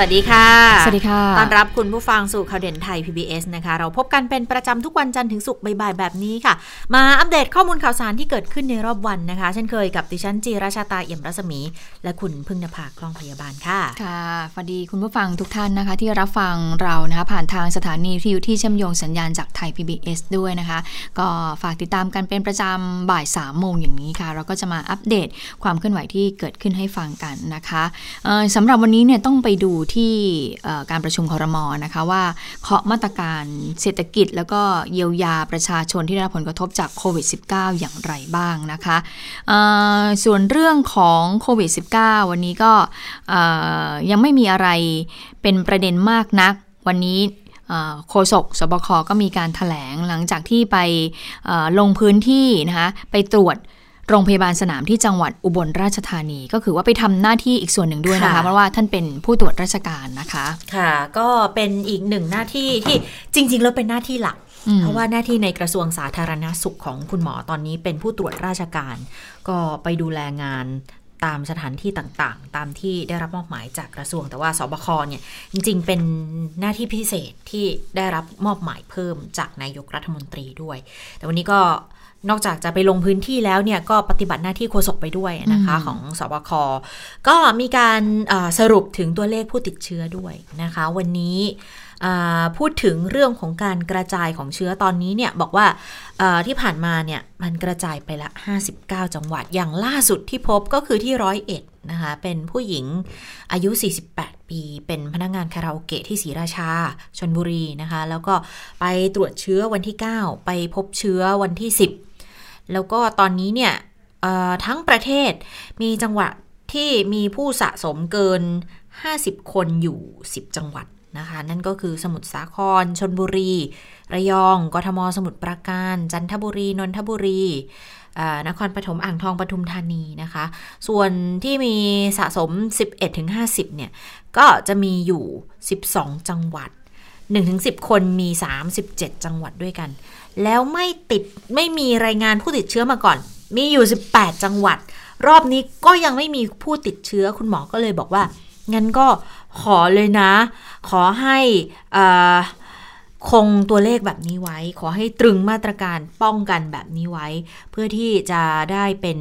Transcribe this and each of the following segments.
วัสดีค่ะ สวัสดีค่ะ ต้อนรับคุณผู้ฟังสู่ข่าวเด่นไทย PBS นะคะ เราพบกันเป็นประจำทุกวันจันทร์ถึงศุกร์บ่ายๆแบบนี้ค่ะ มาอัปเดตข้อมูลข่าวสารที่เกิดขึ้นในรอบวันนะคะ เช่นเคยกับดิฉันจีราชาตาเอี่ยมรัศมี และคุณพึ่งนภาคล่องพยาบาลค่ะ ค่ะสวัสดีคุณผู้ฟังทุกท่านนะคะ ที่รับฟังเรานะคะผ่านทางสถานีที่อยู่ที่เชื่อมโยงสัญญาณจากไทย PBS ด้วยนะคะ ก็ฝากติดตามกันเป็นประจำบ่าย3ามโมงอย่างนี้ค่ะ เราก็จะมาอัปเดตความเคลื่อนไหวที่เกิดขึ้นให้ฟังกันนะคะเอ่อสำหรับวันนี้เนี่ยต้องไปดูที่การประชุมคอรมอนะคะว่าเคาะมาตรการเศรษฐกิจ แล้วก็เยียวยาประชาชนที่ได้รับผลกระทบจากโควิด -19 อย่างไรบ้างนะคะส่วนเรื่องของโควิด -19 วันนี้ก็ยังไม่มีอะไรเป็นประเด็นมากนักวันนี้โฆษกสบคก็มีการถแถลงหลังจากที่ไปลงพื้นที่นะคะไปตรวจ โรงพยาบาลสนามที่จังหวัดอุบลราชธานี ก็คือว่าไปทำหน้าที่อีกส่วนหนึ่งด้วยนะคะค่ะเพราะว่าท่านเป็นผู้ตรวจราชการนะคะ ค่ะ ก็เป็นอีกหนึ่งหน้าที่ที่จริง ๆ แล้วเป็นหน้าที่หลักอืมเพราะว่าหน้าที่ในกระทรวงสาธารณสุขของคุณหมอตอนนี้เป็นผู้ตรวจราชการ ก็ไปดูแลงาน ตามสถานที่ต่างๆ ตามที่ได้รับมอบหมายจากกระทรวง แต่ว่าสบคเนี่ยจริง ๆ เป็นหน้าที่พิเศษที่ได้รับมอบหมายเพิ่มจากนายกรัฐมนตรีด้วย แต่วันนี้ก็นอกจากจะไปลงพื้นที่แล้วเนี่ยก็ปฏิบัติหน้าที่โฆษกไปด้วยนะคะอืมของสบค ก็มีการเอ่อสรุปถึงตัวเลขผู้ติดเชื้อด้วยนะคะ วันนี้อ่า พูดถึงเรื่องของการกระจายของเชื้อตอนนี้เนี่ยบอกว่าที่ผ่านมาเนี่ยมันกระจายไปละ 59 จังหวัดอย่างล่าสุดที่พบก็คือที่ร้อยเอ็ดนะคะเป็นผู้หญิงอายุ 48 ปี เป็นพนักงานคาราโอเกะที่ศรีราชาชนบุรีนะคะ แล้วก็ไปตรวจเชื้อวันที่ 9 ไปพบเชื้อวันที่ 10 แล้วก็ตอนนี้เนี่ยทั้งประเทศมีจังหวัดที่มีผู้สะสมเกิน 50 คนอยู่ 10 จังหวัด นะคะ นั่นก็คือสมุทรสาคร ชนบุรี ระยอง กทม สมุทรปราการ จันทบุรี นนทบุรีนครปฐมอ่างทองปทุมธานีนะคะ ส่วนที่มีสะสม 11-50 เนี่ย ก็จะมีอยู่ 12 จังหวัด 1-10 คนมี 37 จังหวัดด้วยกัน แล้วไม่ติดไม่มีรายงานผู้ติดเชื้อมาก่อน มีอยู่ 18 จังหวัด รอบนี้ก็ยังไม่มีผู้ติดเชื้อคุณหมอก็เลยบอกว่า งั้นก็ ขอเลยนะ ขอให้คงตัวเลขแบบนี้ไว้ ขอให้ตรึงมาตรการป้องกันแบบนี้ไว้ เพื่อที่จะได้เป็น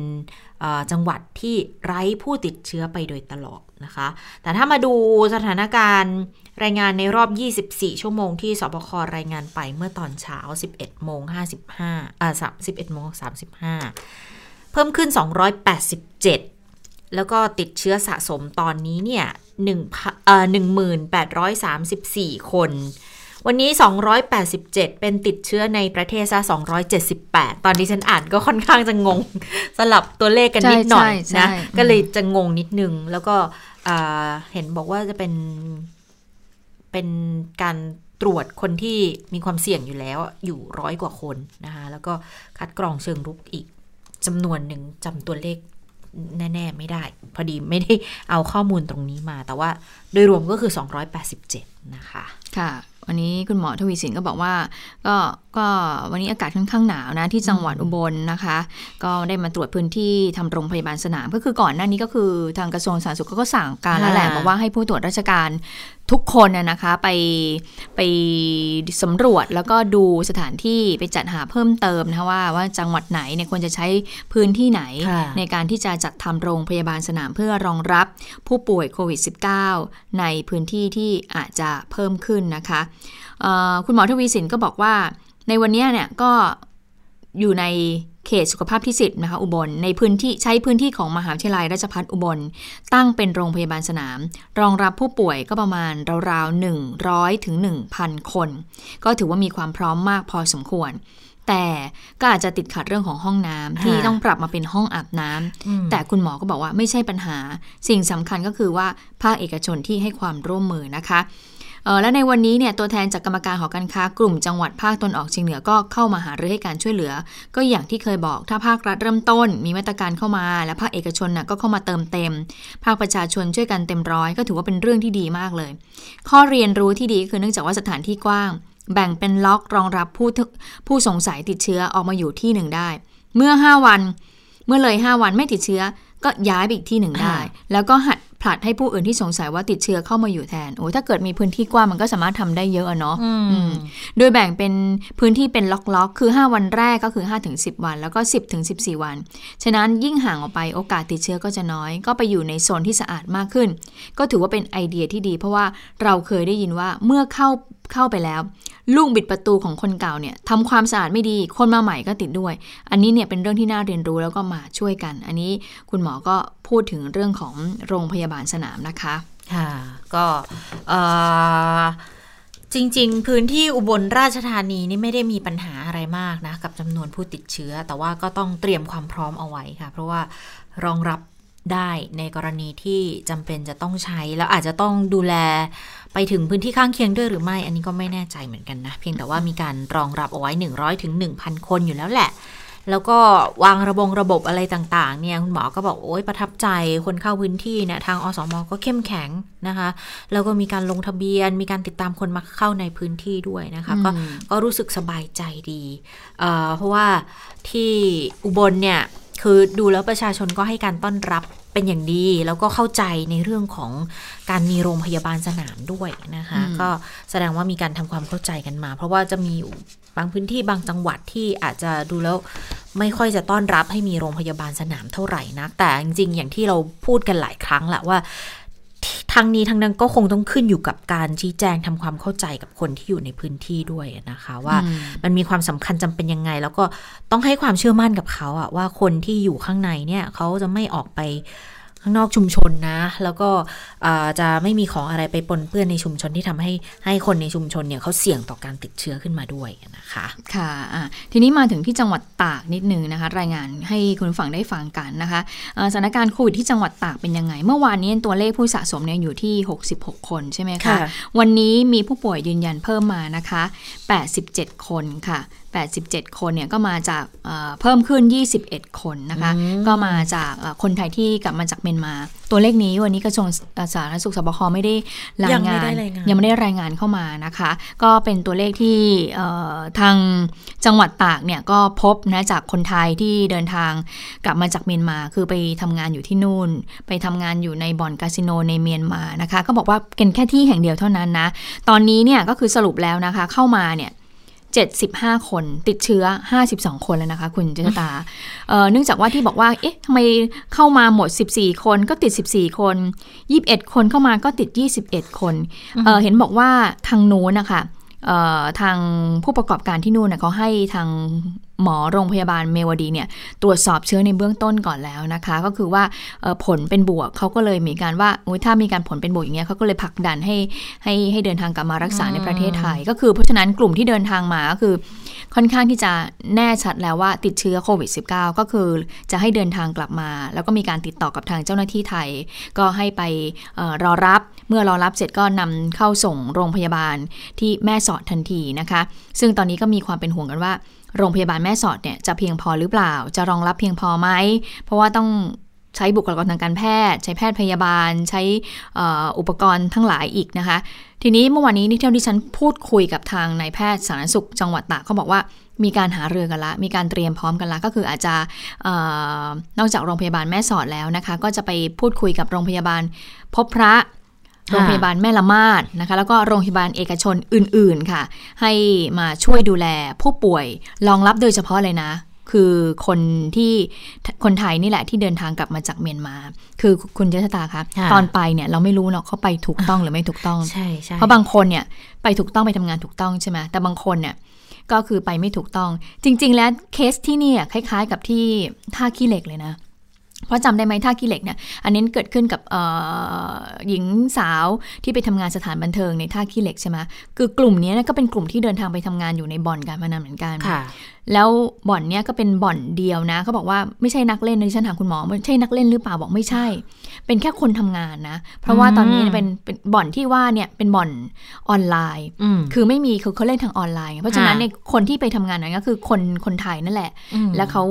จังหวัดที่ไร้ผู้ติดเชื้อไปโดยตลอดนะคะ แต่ถ้ามาดูสถานการณ์รายงานในรอบ 24 ชั่วโมงที่สบครายงานไปเมื่อตอนเช้า 11โมง55อ่า11โมง35 เพิ่มขึ้น 287 แล้วก็ติดเชื้อสะสมตอนนี้เนี่ย 1เอ่อ1834 คน วันนี้ 287 เป็นติดเชื้อในประเทศซะ278 ตอนนี้ฉันอ่านก็ค่อนข้างจะงง สลับตัวเลขกันนิดหน่อยใช่ใช่นะใช่ก็เลยจะงงนิดนึง แล้วก็อ่าเห็นบอกว่าจะเป็น เป็นการตรวจคนที่มีความเสี่ยงอยู่แล้วอยู่ร้อยกว่าคนนะคะ แล้วก็คัดกรองเชิงรุกอีกจำนวนหนึ่งจำตัวเลข แน่ ๆ ไม่ได้ พอดีไม่ได้เอาข้อมูลตรงนี้มา แต่ว่าโดยรวมก็คือ 287 นะคะ ค่ะ วันนี้คุณหมอทวีสินก็บอกว่า ก็ก็วันนี้อากาศค่อนข้างหนาวนะ ที่จังหวัดอุบลนะคะ ก็ได้มาตรวจพื้นที่ทำโรงพยาบาลสนาม ก็คือก่อนหน้านี้ก็คือทางกระทรวงสาธารณสุขเขาก็สั่งการแล้วแหละค่ะบอกว่าให้ผู้ตรวจราชการ ทุกคนน่ะนะคะไปไปสำรวจแล้วก็ดูสถานที่ไปจัดหาเพิ่มเติมนะคะว่าว่าจังหวัดไหนเนี่ยควรจะใช้พื้นที่ไหนค่ะในการที่จะจัดทำโรงพยาบาลสนามเพื่อรองรับผู้ป่วยโควิด -19 ในพื้นที่ที่อาจจะเพิ่มขึ้นนะคะเอ่อคุณหมอทวีสินก็บอกว่าในวันเนี้ยเนี่ยก็อยู่ใน เขตสุขภาพที่สิบนะคะอุบล ในพื้นที่ใช้พื้นที่ของมหาวิทยาลัยราชภัฏอุบล ตั้งเป็นโรงพยาบาลสนาม รองรับผู้ป่วยก็ประมาณราวๆ100ถึง1,000 คน ก็ถือว่ามีความพร้อมมากพอสมควร แต่ก็อาจจะติดขัดเรื่องของห้องน้ำที่ค่ะต้องปรับมาเป็นห้องอาบน้ำอืมแต่คุณหมอก็บอกว่าไม่ใช่ปัญหา สิ่งสำคัญก็คือว่าภาคเอกชนที่ให้ความร่วมมือนะคะเออ และในวันนี้เนี่ยตัวแทนจากกรรมการหอการค้ากลุ่มจังหวัดภาคตนออกเฉียงเหนือก็เข้ามาหารือให้การช่วยเหลือ ก็อย่างที่เคยบอกถ้าภาครัฐเริ่มต้น มีมาตรการเข้ามา และภาคเอกชนน่ะก็เข้ามาเติมเต็ม ภาคประชาชนช่วยกันเต็มร้อยก็ถือว่าเป็นเรื่องที่ดีมากเลย ข้อเรียนรู้ที่ดีคือเนื่องจากว่าสถานที่กว้าง แบ่งเป็นล็อกรองรับผู้ผู้สงสัยติดเชื้อออกมาอยู่ที่หนึ่งได้ เมื่อ 5 วัน เมื่อเลย 5 วันไม่ติดเชื้อก็ย้ายไปอีกที่หนึ่งได้ แล้วก็หัด ผลัดให้ผู้อื่นที่สงสัยว่าติดเชื้อเข้ามาอยู่แทนโอ้ถ้าเกิดมีพื้นที่กว้างมันก็สามารถทำได้เยอะอะเนาะอืมโดยแบ่งเป็นพื้นที่เป็นล็อกๆ คือ 5 วันแรกก็คือ5-10วัน แล้วก็ 10-14วัน ฉะนั้นยิ่งห่างออกไปโอกาสติดเชื้อก็จะน้อย ก็ไปอยู่ในโซนที่สะอาดมากขึ้น ก็ถือว่าเป็นไอเดียที่ดี เพราะว่าเราเคยได้ยินว่าเมื่อเข้าเข้าไปแล้ว ลูกบิดประตูของคนเก่าเนี่ยทำความสะอาดไม่ดี คนมาใหม่ก็ติดด้วย อันนี้เนี่ยเป็นเรื่องที่น่าเรียนรู้แล้วก็มาช่วยกัน อันนี้คุณหมอก็พูดถึงเรื่องของโรงพยาบาลสนามนะคะ ค่ะ ก็เออจริง ๆ พื้นที่อุบลราชธานีนี่ไม่ได้มีปัญหาอะไรมากนะ กับจำนวนผู้ติดเชื้อ แต่ว่าก็ต้องเตรียมความพร้อมเอาไว้ค่ะ เพราะว่ารองรับ ได้ในกรณีที่จำเป็นจะต้องใช้ แล้วอาจจะต้องดูแลไปถึงพื้นที่ข้างเคียงด้วยหรือไม่ อันนี้ก็ไม่แน่ใจเหมือนกันนะ เพียงแต่ว่ามีการรองรับเอาไว้ 100ถึง1,000 คนอยู่แล้วแหละ แล้วก็วางระบงระบบอะไรต่างๆ เนี่ยคุณหมอก็บอกโอ้ยประทับใจคนเข้าพื้นที่เนี่ยทางอสมก็เข้มแข็งนะคะ แล้วก็มีการลงทะเบียน มีการติดตามคนมาเข้าในพื้นที่ด้วยนะคะก็อืมก็รู้สึกสบายใจดีเอ่อเพราะว่าที่อุบลเนี่ย คือดูแล้วประชาชนก็ให้การต้อนรับเป็นอย่างดี แล้วก็เข้าใจในเรื่องของการมีโรงพยาบาลสนามด้วยนะคะอืมก็แสดงว่ามีการทำความเข้าใจกันมา เพราะว่าจะมีอยู่บางพื้นที่บางจังหวัดที่อาจจะดูแล้วไม่ค่อยจะต้อนรับให้มีโรงพยาบาลสนามเท่าไหร่นักแต่จริงๆอย่างที่เราพูดกันหลายครั้งแหละว่า ทางนี้ทางนั้นก็คงต้องขึ้นอยู่กับการชี้แจงทำความเข้าใจกับคนที่อยู่ในพื้นที่ด้วยนะคะ ว่าอืมมันมีความสำคัญจำเป็นยังไง แล้วก็ต้องให้ความเชื่อมั่นกับเขาอะว่าคนที่อยู่ข้างในเนี่ยเขาจะไม่ออกไป ข้างนอกชุมชนนะ แล้วก็เอ่อจะไม่มีของอะไรไปปนเปื้อนในชุมชนที่ทำให้ให้คนในชุมชนเนี่ยเขาเสี่ยงต่อการติดเชื้อขึ้นมาด้วยนะคะค่ะอะทีนี้มาถึงที่จังหวัดตากนิดนึงนะคะ รายงานให้คุณฟังได้ฟังกันนะคะเอ่อสถานการณ์โควิดที่จังหวัดตากเป็นยังไง เมื่อวานนี้ตัวเลขผู้สะสมเนี่ยอยู่ที่ 66 คนใช่ไหมคะค่ะวันนี้มีผู้ป่วยยืนยันเพิ่มมานะคะ 87 คนค่ะ 87 คนเนี่ยก็มาจากเอ่อเพิ่มขึ้น 21 คนนะคะอืมก็มาจากเอ่อคนไทยที่กลับมาจากเมียนมา ตัวเลขนี้วันนี้กระทรวงสาธารณสุขสบคไม่ได้รายยังไม่งานได้รายงาน ยังไม่ได้รายงานเข้ามานะคะ ก็เป็นตัวเลขที่เอ่อทางจังหวัดตากเนี่ยก็พบนะจากคนไทยที่เดินทางกลับมาจากเมียนมา คือไปทำงานอยู่ที่นู่น ไปทำงานอยู่ในบ่อนคาสิโนในเมียนมานะคะ ก็บอกว่าเป็นแค่ที่แห่งเดียวเท่านั้นนะตอนนี้เนี่ยก็คือสรุปแล้วนะคะเข้ามาเนี่ย 75 คนติดเชื้อ 52 คนแล้วนะคะ คุณเจษตาเอ่อเนื่องจากว่าที่บอกว่า เอ๊ะทำไมเข้ามาหมด 14 คนก็ติด 14 คน 21 คนเข้ามาก็ติด 21 คนเอ่อเห็นบอกว่าทางนู้นนะคะเอ่อทางผู้ประกอบการที่นู่นน่ะเขาให้ทาง หมอโรงพยาบาลเมวดีเนี่ยตรวจสอบเชื้อในเบื้องต้นก่อนแล้วนะคะ ก็คือว่าผลเป็นบวกเขาก็เลยมีการว่าถ้ามีการผลเป็นบวกอย่างเงี้ยเขาก็เลยผลักดันให้ให้ให้เดินทางกลับมารักษาในประเทศไทย ก็คือเพราะฉะนั้นกลุ่มที่เดินทางมาก็คือ ค่อนข้างที่จะแน่ชัดแล้วว่าติดเชื้อโควิด -19 ก็คือจะให้เดินทางกลับมา แล้วก็มีการติดต่อกับทางเจ้าหน้าที่ไทย ก็ให้ไปออรอรับเมื่อรอรับเสร็จก็นำเข้าส่งโรงพยาบาลที่แม่สอดทันทีนะคะ ซึ่งตอนนี้ก็มีความเป็นห่วงกันว่า โรงพยาบาลแม่สอดเนี่ยจะเพียงพอหรือเปล่า จะรองรับเพียงพอไหม เพราะว่าต้องใช้บุคลากรทางการแพทย์ ใช้แพทย์พยาบาล ใช้อออุปกรณ์ทั้งหลายอีกนะคะ ทีนี้เมื่อวานนี้ที่เที่ยวที่ฉันพูดคุยกับทางนายแพทย์สาธารณสุขจังหวัดตากเขาบอกว่ามีการหาเรือกันละ มีการเตรียมพร้อมกันละ ก็คืออาจจะอนอกจากโรงพยาบาลแม่สอดแล้วนะคะ ก็จะไปพูดคุยกับโรงพยาบาลพบพระ โรงพยาบาลแม่ละมาดนะคะ แล้วก็โรงพยาบาลเอกชนอื่นๆค่ะ ให้มาช่วยดูแลผู้ป่วยรองรับโดยเฉพาะเลยนะ คือคนที่คนไทยนี่แหละที่เดินทางกลับมาจากเมียนมา คือคุณเจษตาคะค่ะตอนไปเนี่ยเราไม่รู้หรอกเขาไปถูกต้องหรือไม่ถูกต้องใช่ใช่เพราะบางคนเนี่ยไปถูกต้องไปทำงานถูกต้องใช่ไหมแต่บางคนเนี่ยก็คือไปไม่ถูกต้อง จริง ๆ แล้วเคสที่เนี่ยคล้าย ๆ กับที่ท่าขี้เหล็กเลยนะ เพราะจำได้ไหมท่าขี้เหล็กเนี่ยอันนี้เกิดขึ้นกับหญิงสาวที่ไปทำงานสถานบันเทิงในท่าขี้เหล็กใช่ไหมคือกลุ่มนี้นก็เป็นกลุ่มที่เดินทางไปทำงานอยู่ในบ่อนการพนันเหมือนกันค่ะ แล้วบ่อนเนี้ยก็เป็นบ่อนเดียวนะเขาบอกว่าไม่ใช่นักเล่นนะดิฉันถามคุณหมอไม่ใช่นักเล่นหรือเปล่าบอกไม่ใช่ เป็นแค่คนทำงานนะ เพราะว่าตอนนี้เป็นเป็นบ่อนที่ว่าเนี่ยเป็นบ่อนออนไลน์อืมคือไม่มีคือเขาเล่นทางออนไลน์ เพราะฉะนั้นเนี่ยคนที่ไปทำงานนั้นก็คือคนคนไทยนั่นแหละอืมแล้วเขา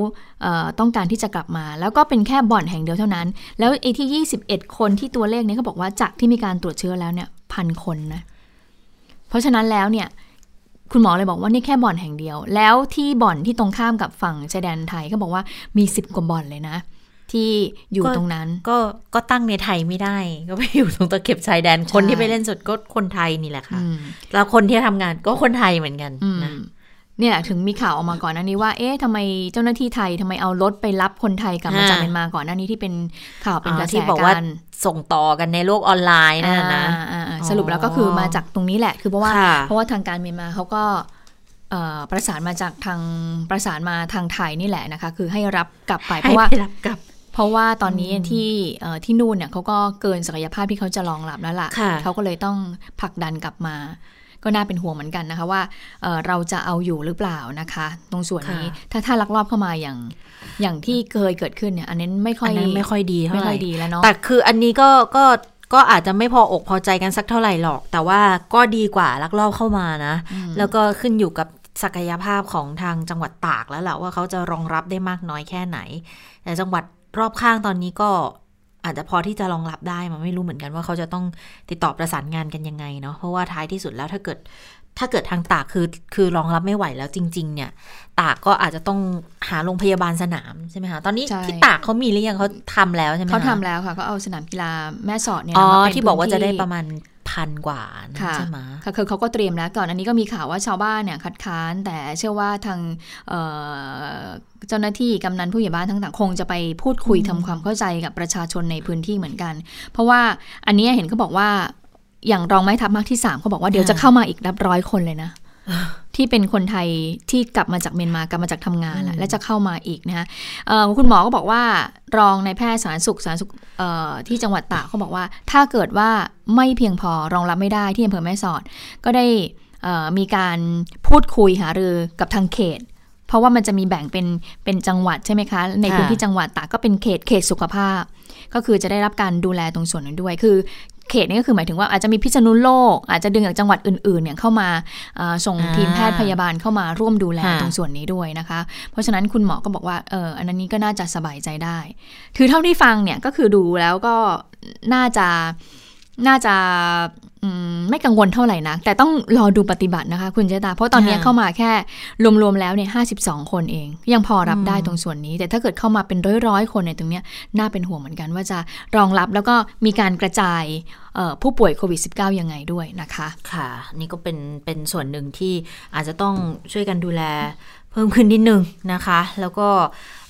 เอ่อต้องการที่จะกลับมา แล้วก็เป็นแค่บ่อนแห่งเดียวเท่านั้น แล้วไอ้ที่ 21 คนที่ตัวเลขเนี้เขาบอกว่าจากที่มีการตรวจเชื้อแล้วเนี่ยพันคนนะเพราะฉะนั้นแล้วเนี่ย คุณหมอเลยบอกว่านี่แค่บ่อนแห่งเดียว แล้วที่บ่อนที่ตรงข้ามกับฝั่งชายแดนไทยก็บอกว่ามีสิบกว่าบ่อนเลยนะ ที่อยู่ตรงนั้น ก็ก็ตั้งในไทยไม่ได้ ก็ไปอยู่ตรงตะเข็บชายแดนคนที่ไปเล่นสดก็คนไทยนี่แหละค่ะอืมแล้วคนที่ทำงานก็คนไทยเหมือนกันอืมนะเนี่ยถึงมีข่าวออกมาก่อนหน้านี้ว่า เอ๊ะทำไมเจ้าหน้าที่ไทยทำไมเอารถไปรับคนไทยกลับมาจากอ่าเมียนมาก่อนหน้านี้ที่เป็นข่าวเป็นกระแสที่บอกว่ากัน ส่งต่อกันในโลกออนไลน์นั่นนะนะอ่าอ่าอ่าสรุปแล้วก็คือมาจากตรงนี้แหละ คือเพราะว่าค่ะเพราะว่าทางการเมียนมาเขาก็เอ่อประสานมาจากทางประสานมาทางไทยนี่แหละนะคะ คือให้รับกลับไปเพให้ราะว่าไปรับกลับเพราะว่าตอนนี้ที่เอ่อที่นู่นเนี่ยเขาก็เกินศักยภาพที่เขาจะรองรับแล้วล่ะค่ะเขาก็เลยต้องผลักดันกลับมา ก็น่าเป็นห่วงเหมือนกันนะคะว่าเอ่อเราจะเอาอยู่หรือเปล่านะคะ ตรงส่วนนี้ค่ะถ้าถ้าลักลอบเข้ามาอย่างอย่างที่เคยเกิดขึ้นเนี่ยอันนั้นไม่ค่ออัยนนั้นไม่ค่อยดีเท่าไม่ไหค่ร่อยดีแล้วเนาะแต่คืออันนี้ก็ก็ก็อาจจะไม่พออกพอใจกันสักเท่าไหร่หรอก แต่ว่าก็ดีกว่าลักลอบเข้ามานะอืมแล้วก็ขึ้นอยู่กับศักยภาพของทางจังหวัดตากแล้วแหละว่าเขาจะรองรับได้มากน้อยแค่ไหน แต่จังหวัดรอบข้างตอนนี้ก็ อาจจะพอที่จะรองรับได้มันไม่รู้เหมือนกันว่าเขาจะต้องติดต่อประสานงานกันยังไงเนาะเพราะว่าท้ายที่สุดแล้วถ้าเกิดถ้าเกิดทางตากคือคือรองรับไม่ไหวแล้วจริง ๆ เนี่ย ตากก็อาจจะต้องหาโรงพยาบาลสนามใช่ไหมคะตอนนี้ใช่ที่ตากเขามีหรือยังเขาทำแล้วใช่ไหมคะเขาทำแล้วค่ะก็เอาสนามกีฬาแม่สอดเนี่ยอ๋อมาเป็นที่บอกว่าพื้นจะได้ประมาณ พันกว่านะค่ะใช่ไหมค่ะคือเขาก็เตรียมแล้วก่อนอันนี้ก็มีข่าวว่าชาวบ้านเนี่ยคัดค้าน แต่เชื่อว่าทางเอ่อเจ้าหน้าที่กำนันผู้ใหญ่บ้านทั้งต่างคงจะไปพูดคุยทำความเข้าใจกับประชาชนในพื้นที่เหมือนกัน เพราะว่าอันนี้เห็นเขาบอกว่าอย่างรองไม้ทัพภาคที่3เขาบอกว่าเดี๋ยวจะเข้ามาอีกนับร้อยคนเลยนะ ที่เป็นคนไทยที่กลับมาจากเมียนมากลับมาจากทำงานแหละและจะเข้ามาอีกนะคะเอ่อคุณหมอก็บอกว่ารองในายแพทย์สาธารณสุขสาธารณสุขเอ่อที่จังหวัดตากเขาบอกว่า ถ้าเกิดว่าไม่เพียงพอรองรับไม่ได้ที่อำเภอแม่สอด ก็ได้เอ่อมีการพูดคุยหารือกับทางเขต เพราะว่ามันจะมีแบ่งเป็นเป็นจังหวัดใช่ไหมคะ ในค่ะพื้นที่จังหวัดตากก็เป็นเขตเขตสุขภาพ ก็คือจะได้รับการดูแลตรงส่วนนั้นด้วย คือ เขตนี้ก็คือหมายถึงว่าอาจจะมีพิษณุโลก อาจจะดึงจากจังหวัดอื่นๆเนี่ยเข้ามาส่งทีมแพทย์พยาบาลเข้ามาร่วมดูแลตรงส่วนนี้ด้วยนะคะ เพราะฉะนั้นคุณหมอก็บอกว่าเอออันนี้ก็น่าจะสบายใจได้ คือเท่าที่ฟังเนี่ยก็คือดูแล้วก็น่าจะน่าจะ ไม่กังวลเท่าไหร่นะ แต่ต้องรอดูปฏิบัตินะคะ คุณเจตา เพราะตอนนี้ค่ะเข้ามาแค่รวมๆแล้วเนี่ยห้าสิบสองคนเอง ยังพอรับได้ตรงส่วนนี้ แต่ถ้าเกิดเข้ามาเป็นร้อยๆคนในยตรงเนี้ยน่าเป็นห่วงเหมือนกันว่าจะรองรับแล้วก็มีการกระจายเอ่อผู้ป่วยโควิด -19 ยังไงด้วยนะคะ ค่ะ นี่ก็เป็นเป็นส่วนหนึ่งที่อาจจะต้องช่วยกันดูแลเพิ่มขึ้นนิดนึงนะคะ แล้วก็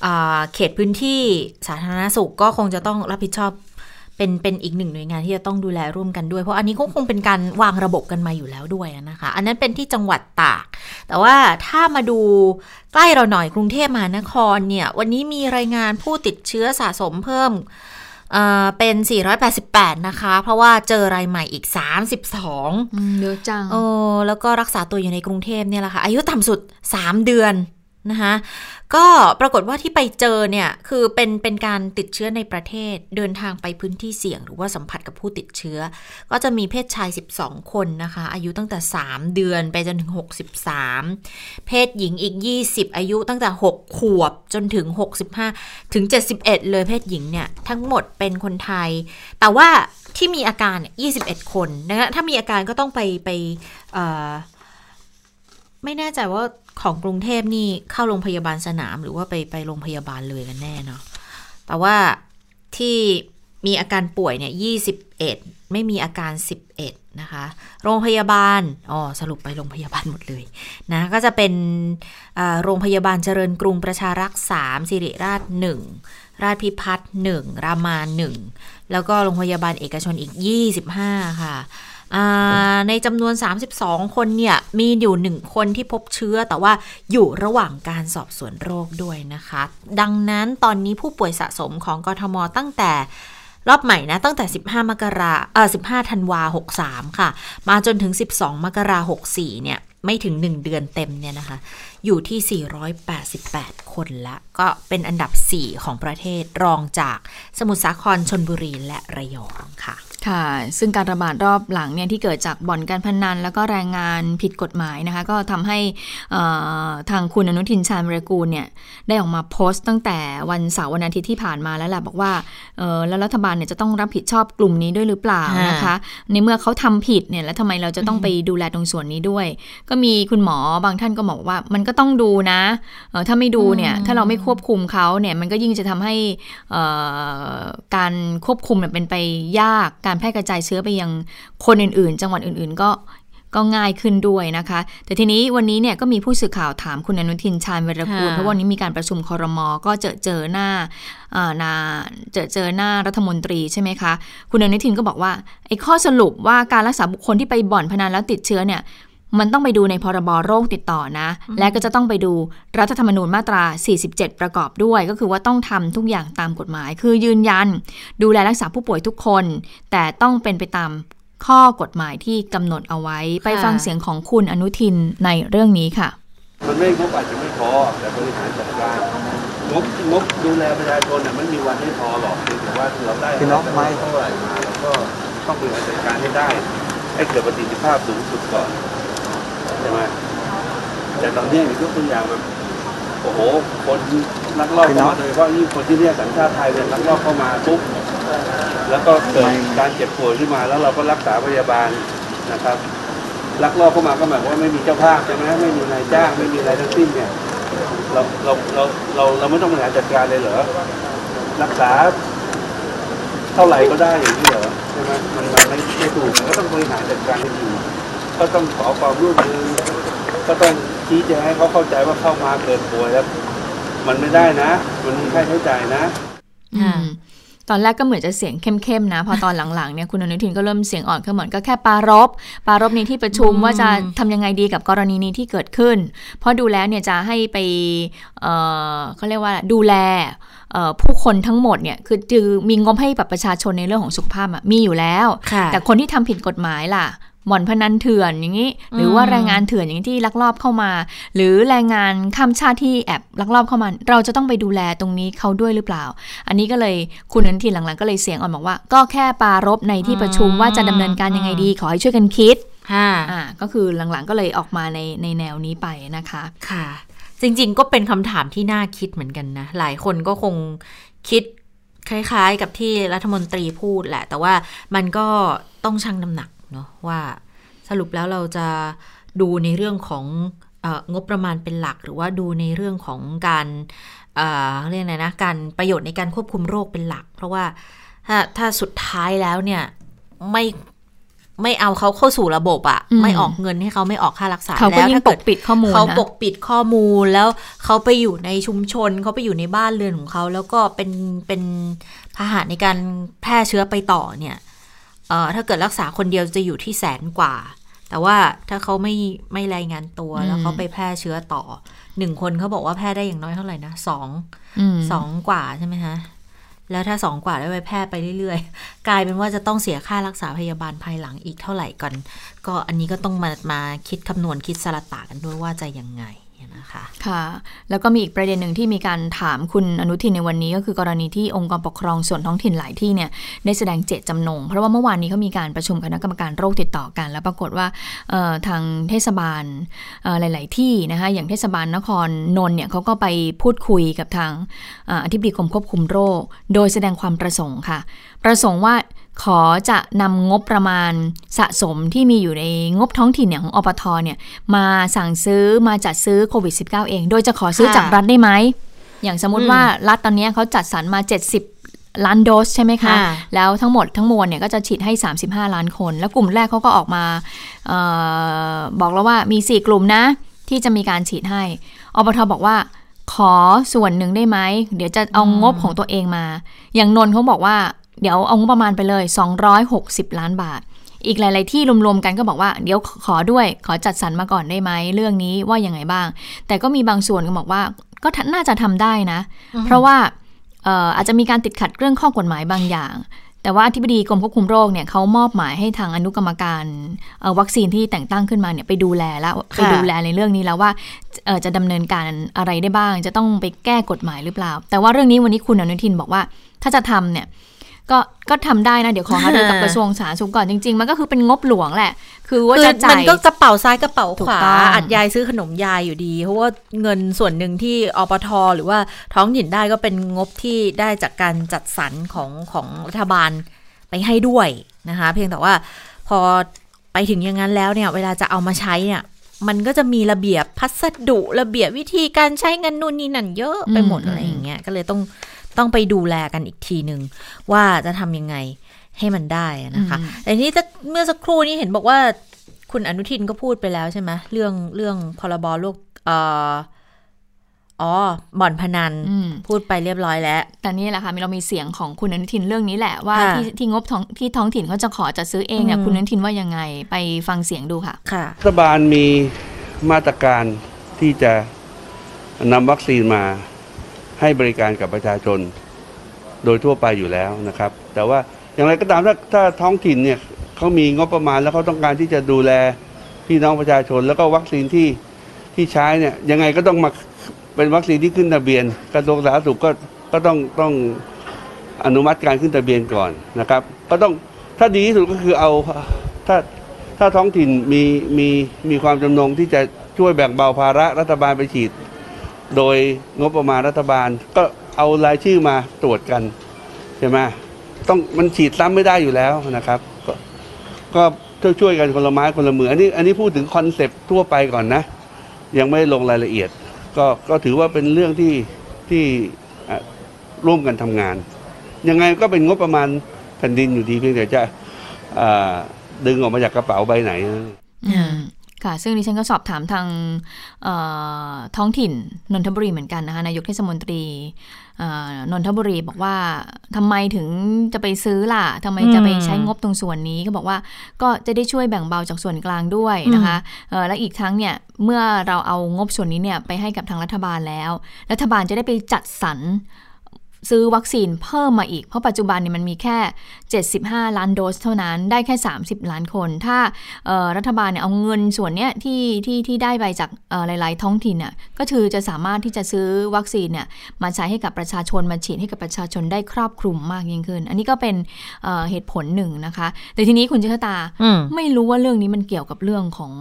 อ่าเขตพื้นที่สาธารณสุขก็คงจะต้องรับผิดชอบ เป็นเป็นอีกหนึ่งหน่วยงานที่จะต้องดูแลร่วมกันด้วย เพราะอันนี้ก็คงเป็นการวางระบบกันมาอยู่แล้วด้วยนะคะ อันนั้นเป็นที่จังหวัดตาก แต่ว่าถ้ามาดูใกล้เราหน่อยกรุงเทพมหานครเนี่ยวันนี้มีรายงานผู้ติดเชื้อสะสมเพิ่มเอ่อเป็น 488 นะคะ เพราะว่าเจอรายใหม่อีก 32เยอะจังโอ้แล้วก็รักษาตัวอยู่ในกรุงเทพเนี่ยแหละค่ะ อายุต่ำสุด 3 เดือน นะคะก็ปรากฏว่าที่ไปเจอเนี่ยคือเป็นเป็นการติดเชื้อในประเทศเดินทางไปพื้นที่เสี่ยง หรือว่าสัมผัสกับผู้ติดเชื้อ ก็จะมีเพศชาย 12 คนนะคะ อายุตั้งแต่ 3 เดือนไปจนถึง 63 เพศหญิงอีก 20 อายุตั้งแต่ 6 ขวบจนถึง 65 ถึง 71 เลยเพศหญิงเนี่ย ทั้งหมดเป็นคนไทย แต่ว่าที่มีอาการเนี่ย21 คนนะคะถ้ามีอาการก็ต้องไปไปไม่แน่ใจว่า ของกรุงเทพนี่เข้าโรงพยาบาลสนาม หรือว่าไปไปโรงพยาบาลเลยกันแน่เนาะแต่ว่าที่มีอาการป่วยเนี่ย21ไม่มีอาการ11นะคะ โรงพยาบาลอ๋อสรุปไปโรงพยาบาลหมดเลยนะก็จะเป็นโรงพยาบาลเจริญกรุงประชารักษ์3สิริราช1ราชพิพัฒน์1รามา1แล้วก็โรงพยาบาลเอกชนอีก25ค่ะอ่า ในจำนวน 32 คนเนี่ย มีอยู่1คนที่พบเชื้อ แต่ว่าอยู่ระหว่างการสอบสวนโรคด้วยนะคะ ดังนั้นตอนนี้ผู้ป่วยสะสมของกทมตั้งแต่รอบใหม่นะตั้งแต่ 15 มกราเออ15 ธันวา 63 ค่ะ มาจนถึง 12 มกรา 64 เนี่ย ไม่ถึง 1 เดือนเต็มเนี่ยนะคะ อยู่ที่ 488 คนละ ก็เป็นอันดับ 4 ของประเทศรองจากสมุทรสาครชนบุรีและระยองค่ะ ค่ะ ซึ่งการระบาดรอบหลังเนี่ยที่เกิดจากบ่อนการพนัน แล้วก็แรงงานผิดกฎหมายนะคะ ก็ทำให้ทางคุณอนุทินชาญวรกูลเนี่ยได้ออกมาโพสต์ตั้งแต่วันเสาร์วันอาทิตย์ที่ผ่านมาแล้วแหละบอกว่าแล้วรัฐบาลเนี่ยจะต้องรับผิดชอบกลุ่มนี้ด้วยหรือเปล่านะคะ ในเมื่อเขาทำผิดเนี่ยแล้วทำไมเราจะต้องไปดูแลตรงส่วนนี้ด้วย ก็มีคุณหมอบางท่านก็บอกว่ามันก็ต้องดูนะถ้าไม่ดูเนี่ยถ้าเราไม่ควบคุมเขาเนี่ยมันก็ยิ่งจะทำให้การควบคุมเป็นไปยากการแพร่กระจายเชื้อไปยังคนอื่นๆ จังหวัดอื่นๆ ก็ก็ง่ายขึ้นด้วยนะคะ แต่ทีนี้วันนี้เนี่ยก็มีผู้สื่อข่าวถามคุณอนุทินชาญวรกูลเพราะวันนี้มีการประชุมคอรมอก็เจอเจอหน้านาเจอเจอหน้ารัฐมนตรีใช่ไหมคะ คุณอนุทินก็บอกว่าไอ้ข้อสรุปว่าการรักษาบุคคลที่ไปบ่อนพนันแล้วติดเชื้อเนี่ย มันต้องไปดูในพรบโรคติดต่อนะ และก็จะต้องไปดูรัฐธรรมนูญมาตรา 47 ประกอบด้วย ก็คือว่าต้องทำทุกอย่างตามกฎหมาย คือยืนยัน ดูแลรักษาผู้ป่วยทุกคน แต่ต้องเป็นไปตามข้อกฎหมายที่กำหนดเอาไว้ ไปฟังเสียงของคุณอนุทินในเรื่องนี้ค่ะ มันไม่งบอาจจะไม่พอแต่บริหารจัดการงบงบดูแลประชาชนน่ะไม่มีวันให้พอหรอกถือว่าเราได้พี่น้องไม้เท่าไหร่มาแล้วก็ต้องบริหารจัดการให้ได้ให้เกิดประสิทธิภาพสูงสุดก่อนใช่ไหมแต่ตอนนี้มียกตัวอย่างแบบโอ้โหคนนักลอบเข้ามาโดยเฉพาะยิ่งคนที่เรียกสัญชาติไทยเนี่ยนักลอบเข้ามาปุ๊บแล้วก็เกิดการเจ็บป่วยขึ้นมาแล้วเราก็รักษาพยาบาลนะครับลักลอบเข้ามาก็หมายว่าไม่มีเจ้าภาพใช่ไหมไม่มีนายจ้างไม่มีอะไรทั้งสิ้นเนี่ยเราเราเราเราเราไม่ต้องบริหารจัดการเลยเหรอรักษาเท่าไหร่ก็ได้อย่างนี้เหรอใช่ไหมมันมันไม่ไม่ถูกก็ต้องบริหารจัดการให้ดี ก็ต้องขอความร่วมมือก็ต้องชี้แจงให้เขาเข้าใจว่าเข้ามาเกิดป่วยแล้วมันไม่ได้นะ มันมีค่าใช้จ่ายนะตอนแรกก็เหมือนจะเสียงเข้มๆนะ พอตอนหลังๆเนี่ยคุณอนุทินก็เริ่มเสียงอ่อนขึ้นเหมือนก็แค่ปารบปารบนี้ที่ประชุมว่าจะทำยังไงดีกับกรณีนี้ที่เกิดขึ้น เพราะดูแล้วเนี่ยจะให้ไปเเขาเรียกว่าดูแลผู้คนทั้งหมดเนี่ยคือจือมีงบให้แบบประชาชนในเรื่องของสุขภาพมีอยู่แล้ว แต่คนที่ทำผิดกฎหมายล่ะ บ่อนพนันเถื่อนอย่างนี้ หรือว่าแรงงานเถื่อนอย่างที่ลักลอบเข้ามา หรือแรงงานข้ามชาติที่แอบลักลอบเข้ามา เราจะต้องไปดูแลตรงนี้เขาด้วยหรือเปล่า อันนี้ก็เลยคุณนันทีหลังๆ ก็เลยเสียงอ่อนบอกว่า ก็แค่ปารบในที่ประชุมว่าจะดำเนินการยังไงดีขอให้ช่วยกันคิดอ่าก็คือหลังๆก็เลยออกมาในในแนวนี้ไปนะคะค่ะ จริงๆก็เป็นคำถามที่น่าคิดเหมือนกันนะ หลายคนก็คงคิดคล้ายๆ กับที่รัฐมนตรีพูดแหละ แต่ว่ามันก็ต้องชั่งน้ำหนัก เนาะว่าสรุปแล้วเราจะดูในเรื่องของงบประมาณเป็นหลัก หรือว่าดูในเรื่องของการเรียกไงนะการประโยชน์ในการควบคุมโรคเป็นหลัก เพราะว่าถ้าถ้าสุดท้ายแล้วเนี่ยไม่ไม่เอาเขาเข้าสู่ระบบอะ่ะไม่ออกเงินให้เขาไม่ออกค่ารักษาแล้วถ้าเกิดปิดข้อมูลเขาปกปิดข้อมูลแล้วเขาไปอยู่ในชุมชนเขาไปอยู่ในบ้านเรือนของเขา แล้วก็เป็นเป็นพาหะในการแพร่เชื้อไปต่อเนี่ยเอ่อ ถ้าเกิดรักษาคนเดียวจะอยู่ที่แสนกว่า แต่ว่าถ้าเขาไม่ไม่รายงานตัวแล้วเขาไปแพร่เชื้อต่อหนึ่งคนเขาบอกว่าแพร่ได้อย่างน้อยเท่าไหร่นะสองสองกว่าใช่ไหมคะแล้วถ้าสองกว่าได้ไปแพร่ไปเรื่อยๆ กลายเป็นว่าจะต้องเสียค่ารักษาพยาบาลภายหลังอีกเท่าไหร่ก่อน ก็อันนี้ก็ต้องมามาคิดคำนวณคิดสลัดตากันด้วยว่าจะยังไง นะคะค่ะ แล้วก็มีอีกประเด็นหนึ่งที่มีการถามคุณอนุทินในวันนี้ ก็คือกรณีที่องค์กรปกครองส่วนท้องถิ่นหลายที่เนี่ยได้แสดงเจตจำนง เพราะว่าเมื่อวานนี้เขามีการประชุมคณะกรรมการโรคติดต่อกัน แล้วปรากฏว่าทางเทศบาลหลาย ๆ ที่นะคะอย่างเทศบาลนครนนท์เนี่ยเขาก็ไปพูดคุยกับทางอธิบดีกรมควบคุมโรค โดยแสดงความประสงค์ค่ะ ประสงค์ว่า ขอจะนำงบประมาณสะสมที่มีอยู่ในงบท้องถิ่นเนี่ยของอปทเนี่ยมาสั่งซื้อมาจัดซื้อโควิด -19 เอง โดยจะขอซื้อจากรัฐได้ไหม อย่างสมมติว่ารัฐตอนนี้เขาจัดสรรมา 70 ล้านโดสใช่ไหมคะ แล้วทั้งหมดทั้งมวลเนี่ยก็จะฉีดให้ 35 ล้านคน แล้วกลุ่มแรกเขาก็ออกมาออบอกแล้วว่ามี 4 กลุ่มนะ ที่จะมีการฉีดให้อปทบอกว่าขอส่วนหนึ่งได้ไหม เดี๋ยวจะเอางบของตัวเองมา อย่างนนเขาบอกว่า เดี๋ยวเอางบประมาณไปเลย 260 ล้านบาท อีกหลาย ๆ ที่รวม ๆ กันก็บอกว่า เดี๋ยวขอด้วย ขอจัดสรรมาก่อนได้ไหม เรื่องนี้ว่ายังไงบ้าง แต่ก็มีบางส่วนก็บอกว่า ก็น่าจะทำได้นะ เพราะว่าอาจจะมีการติดขัดเรื่องข้อกฎหมายบางอย่าง แต่ว่าที่ปดีกรมควบคุมโรคเนี่ยเขามอบหมายให้ทางอนุกรรมการวัคซีนที่แต่งตั้งขึ้นมาเนี่ยไปดูแลแล้วไปดูแลในเรื่องนี้แล้วว่าจะดำเนินการอะไรได้บ้าง จะต้องไปแก้กฎหมายหรือเปล่า แต่ว่าเรื่องนี้วันนี้คุณอนุทินบอกว่าถ้าจะทำเนี่ย ก็ก็ทำได้นะ เดี๋ยวขอหารือกับกระทรวงสาธารณสุขก่อนจริง ๆ มันก็คือเป็นงบหลวงแหละ คือว่าจะจ่ายมันก็กระเป๋าซ้ายกระเป๋าขวาอัดยายซื้อขนมยายอยู่ดี เพราะว่าเงินส่วนหนึ่งที่อปทหรือว่าท้องถิ่นได้ก็เป็นงบที่ได้จากการจัดสรรของของรัฐบาลไปให้ด้วยนะคะ เพียงแต่ว่าพอไปถึงอย่างนั้นแล้วเนี่ยเวลาจะเอามาใช้เนี่ยมันก็จะมีระเบียบพัสดุระเบียบวิธีการใช้เงินนู่นนี่นั่นเยอะไปหมดอะไรอย่างเงี้ยก็เลยต้อง ต้องไปดูแลกันอีกทีหนึ่งว่าจะทำยังไงให้มันได้นะคะแต่นี้เมื่อสักครู่นี้เห็นบอกว่าคุณอนุทินก็พูดไปแล้วใช่ไหมเรื่องเรื่องพรบโลกเอ่ออ๋อ บ่อนพนัน พูดไปเรียบร้อยแล้ว แต่นี่แหละค่ะเรามีเสียงของคุณอนุทินเรื่องนี้แหละว่าที่ที่งบท้องที่ท้องถิ่นเขาจะขอจะซื้อเองเนี่ยคุณอนุทินว่ายังไงไปฟังเสียงดูค่ะค่ะรัฐบาลมีมาตรการที่จะนำวัคซีนมา ให้บริการกับประชาชนโดยทั่วไปอยู่แล้วนะครับ แต่ว่าอย่างไรก็ตามถ้าถ้าท้องถิ่นเนี่ยเขามีงบประมาณแล้วเขาต้องการที่จะดูแลพี่น้องประชาชน แล้วก็วัคซีนที่ที่ใช้เนี่ยยังไงก็ต้องมาเป็นวัคซีนที่ขึ้นทะเบียนกระทรวงสาธารณสุขก็ก็ต้องต้องอนุมัติการขึ้นทะเบียนก่อนนะครับ ก็ต้องถ้าดีที่สุดก็คือเอาถ้าถ้าท้องถิ่นมีมีมีความจำนงที่จะช่วยแบ่งเบาภาระรัฐบาลไปฉีด โดยงบประมาณรัฐบาล ก็เอารายชื่อมาตรวจกันใช่ไหมต้องมันฉีดซ้ำไม่ได้อยู่แล้วนะครับ ก็ก็ช่วยกันคนละไม้คนละมืออันนี้อันนี้พูดถึงคอนเซปต์ทั่วไปก่อนนะ ยังไม่ลงรายละเอียด ก็ก็ถือว่าเป็นเรื่องที่ที่ร่วมกันทำงาน ยังไงก็เป็นงบประมาณแผ่นดินอยู่ดีเพียงแต่จะดึงออกมาจากกระเป๋าใบไหน ค่ะ ซึ่งดิฉันก็สอบถามทางท้องถิ่นนนทบุรีเหมือนกันนะคะนายกเทศมนตรีนนทบุรีบอกว่าทำไมถึงจะไปซื้อล่ะทำไมจะไปใช้งบตรงส่วนนี้ก็บอกว่าก็จะได้ช่วยแบ่งเบาจากส่วนกลางด้วยนะคะและอีกทั้งเนี่ยเมื่อเราเอางบส่วนนี้เนี่ยไปให้กับทางรัฐบาลแล้ว รัฐบาลจะได้ไปจัดสรร ซื้อวัคซีนเพิ่มมาอีก เพราะปัจจุบันเนี่ยมันมีแค่ 75 ล้านโดสเท่านั้นได้แค่ 30 ล้านคน ถ้ารัฐบาลเนี่ยเอาเงินส่วนเนี้ยที่ที่ที่ได้ไปจากหลาย ๆ ท้องถิ่นน่ะก็คือจะสามารถที่จะซื้อวัคซีนเนี่ยมาใช้ให้กับประชาชนมาฉีดให้กับประชาชนได้ครอบคลุมมากยิ่งขึ้น อันนี้ก็เป็นเหตุผลหนึ่งนะคะ แต่ทีนี้คุณเจษตาไม่รู้ว่าเรื่องนี้มันเกี่ยวกับเรื่องของ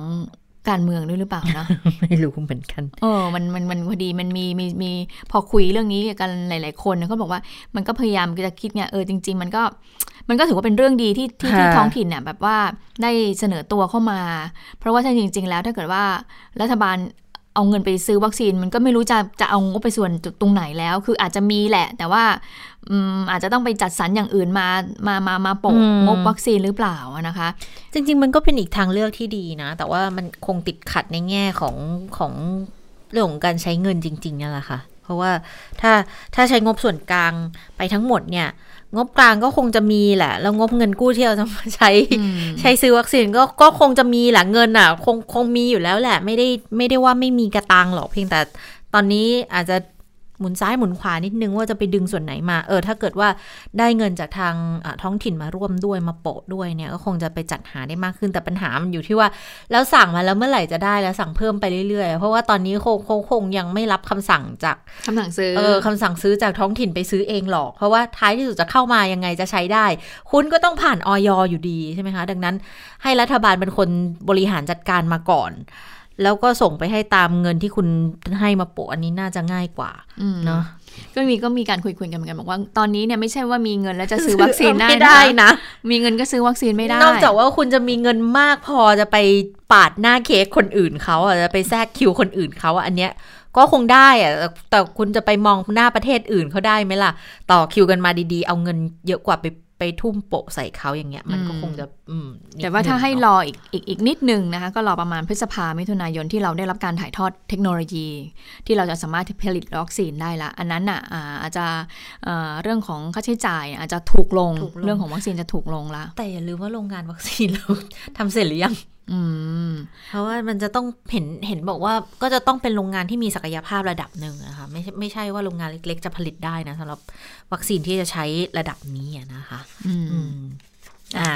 การเมืองด้วยหรือเปล่านะไม่รู้เหมือนกันเออมันมันมันพอดีมันมีมีมีพอคุยเรื่องนี้กันหลาย ๆ คนเขาบอกว่ามันก็พยายามจะคิดเนี่ยเออจริง ๆ มันก็มันก็ถือว่าเป็นเรื่องดีที่ที่ที่ท้องถิ่นเนี่ยแบบว่าได้เสนอตัวเข้ามา เพราะว่าถ้าจริง ๆ แล้วถ้าเกิดว่ารัฐบาลเอาเงินไปซื้อวัคซีนมันก็ไม่รู้จะจะเอางบไปส่วนตรงไหนแล้ว คืออาจจะมีแหละ แต่ว่า อาจจะต้องไปจัดสรรอย่างอื่นมามามามาโปะงบวัคซีนหรือเปล่านะคะ จริง ๆ มันก็เป็นอีกทางเลือกที่ดีนะ แต่ว่ามันคงติดขัดในแง่ของของเรื่องของการใช้เงินจริงๆนี่แหละค่ะ เพราะว่าถ้าถ้าใช้งบส่วนกลางไปทั้งหมดเนี่ยงบกลางก็คงจะมีแหละ แล้วงบเงินกู้ที่เราจะมาใช้ใช้ซื้อวัคซีนก็ก็คงจะมีแหละเงินอะ คงคงมีอยู่แล้วแหละ ไม่ได้ไม่ได้ว่าไม่มีกระตังหรอกเพียงแต่ตอนนี้อาจจะ หมุนซ้ายหมุนขวานิดนึงว่าจะไปดึงส่วนไหนมา เออ ถ้าเกิดว่าได้เงินจากทางท้องถิ่นมาร่วมด้วยมาโปะด้วยเนี่ยก็คงจะไปจัดหาได้มากขึ้นแต่ปัญหามันอยู่ที่ว่า แล้วสั่งมาแล้วเมื่อไหร่จะได้แล้วสั่งเพิ่มไปเรื่อยๆ เพราะว่าตอนนี้คงคงคงยังไม่รับคำสั่งจากคำสั่งซื้อเออคำสั่งซื้อจากท้องถิ่นไปซื้อเองหรอก เพราะว่าท้ายที่สุดจะเข้ามายังไงจะใช้ได้ คุณก็ต้องผ่านออยอยู่ดีใช่ไหมคะ ดังนั้นให้รัฐบาลเป็นคนบริหารจัดการมาก่อน แล้วก็ส่งไปให้ตามเงินที่คุณให้มาโปะอันนี้น่าจะง่ายกว่าเนาะก็มีก็มีการคุยคุยกันเหมือนกันบอกว่าตอนนี้เนี่ยไม่ใช่ว่ามีเงินแล้วจะซื้อวัคซีนได้ได้นะ มีเงินก็ซื้อวัคซีนไม่ได้ นอกจากว่าคุณจะมีเงินมากพอจะไปปาดหน้าเค้กคนอื่นเขาอะจะไปแทรกคิวคนอื่นเขาอะอันเนี้ยก็คงได้อะแต่คุณจะไปมองหน้าประเทศอื่นเขาได้ไหมล่ะ ต่อคิวกันมาดีๆ เอาเงินเยอะกว่าไป ไปทุ่มโปะใส่เขาอย่างเงี้ย มันก็คงจะแต่ว่าถ้าให้รออีกอีกอีกนิดนึงนะคะ ก็รอประมาณพฤษภามิถุนายนที่เราได้รับการถ่ายทอดเทคโนโลยี ที่เราจะสามารถผลิตวัคซีนได้ละ อันนั้นอะอาจจะเรื่องของค่าใช้จ่ายอาจจะถูกลง เรื่องของวัคซีนจะถูกลงละแต่อย่าลืมว่าโรงงานวัคซีนเราทำเสร็จหรือยังอืม เพราะว่ามันจะต้องเห็นเห็นบอกว่าก็จะต้องเป็นโรงงานที่มีศักยภาพระดับหนึ่งอะค่ะไม่ใช่ไม่ใช่ว่าโรงงานเล็ก ๆ จะผลิตได้นะสำหรับวัคซีนที่จะใช้ระดับนี้อะนะคะ อืมอืมอ่า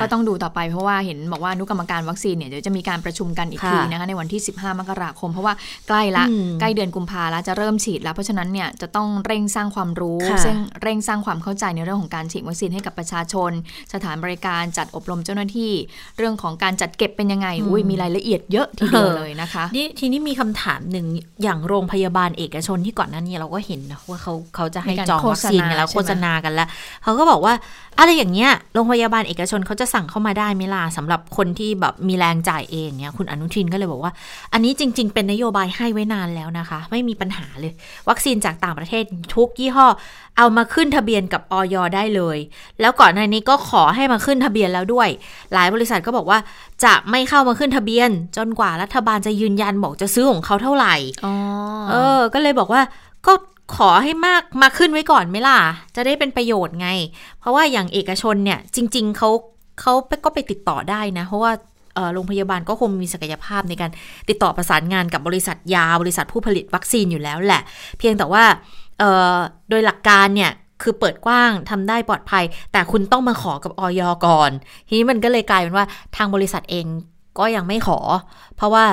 ก็ต้องดูต่อไปเพราะว่าเห็นบอกว่าอนุกรรมการวัคซีนเนี่ยเดี๋ยวจะมีการประชุมกันอีกค่ะทีนะคะในวันที่ 15 มกราคม เพราะว่าใกล้ละอืมใกล้เดือนกุมภาแล้วจะเริ่มฉีดแล้ว เพราะฉะนั้นเนี่ยจะต้องเร่งสร้างความรู้ค่ะเร่งเร่งสร้างความเข้าใจในเรื่องของการฉีดวัคซีนให้กับประชาชน สถานบริการจัดอบรมเจ้าหน้าที่ เรื่องของการจัดเก็บเป็นยังไงอุ้ยมีรายละเอียดเยอะทีเดียวเลยนะคะนี่ทีนี้มีคำถามหนึ่งอย่างโรงพยาบาลเอกชนที่ก่อนหน้านี้เราก็เห็นนะว่าเขาเขาจะให้มีการจองวัคซีนกันแล้วโฆษณาโฆษณากันแล้วเขาก็บอกว่าอะไรอย่างเงี้ยโรงพยาบาลเอกชนเขาจะสั่งเข้ามาได้ไหมล่ะสำหรับคนที่แบบมีแรงจ่ายเองเนี่ยคุณอนุทินก็เลยบอกว่า อันนี้จริง ๆ เป็นนโยบายให้ไว้นานแล้วนะคะ ไม่มีปัญหาเลย วัคซีนจากต่างประเทศทุกยี่ห้อ เอามาขึ้นทะเบียนกับออยได้เลย แล้วก่อนหน้านี้ก็ขอให้มาขึ้นทะเบียนแล้วด้วย หลายบริษัทก็บอกว่าจะไม่เข้ามาขึ้นทะเบียน จนกว่ารัฐบาลจะยืนยันบอกจะซื้อของเขาเท่าไหร่อ๋อเออ ก็เลยบอกว่าก็ขอให้มากมาขึ้นไว้ก่อนไหมล่ะ จะได้เป็นประโยชน์ไง เพราะว่าอย่างเอกชนเนี่ย จริง ๆเขา เขาไปก็ไปติดต่อได้นะ เพราะว่าเอ่อโรงพยาบาลก็คงมีศักยภาพในการติดต่อประสานงานกับบริษัทยา บริษัทผู้ผลิตวัคซีนอยู่แล้วแหละ เพียงแต่ว่าเอ่อโดยหลักการเนี่ยคือเปิดกว้างทำได้ปลอดภัย แต่คุณต้องมาขอกับออยก่อน ทีนี้มันก็เลยกลายเป็นว่าทางบริษัทเองก็ยังไม่ขอ เพราะว่า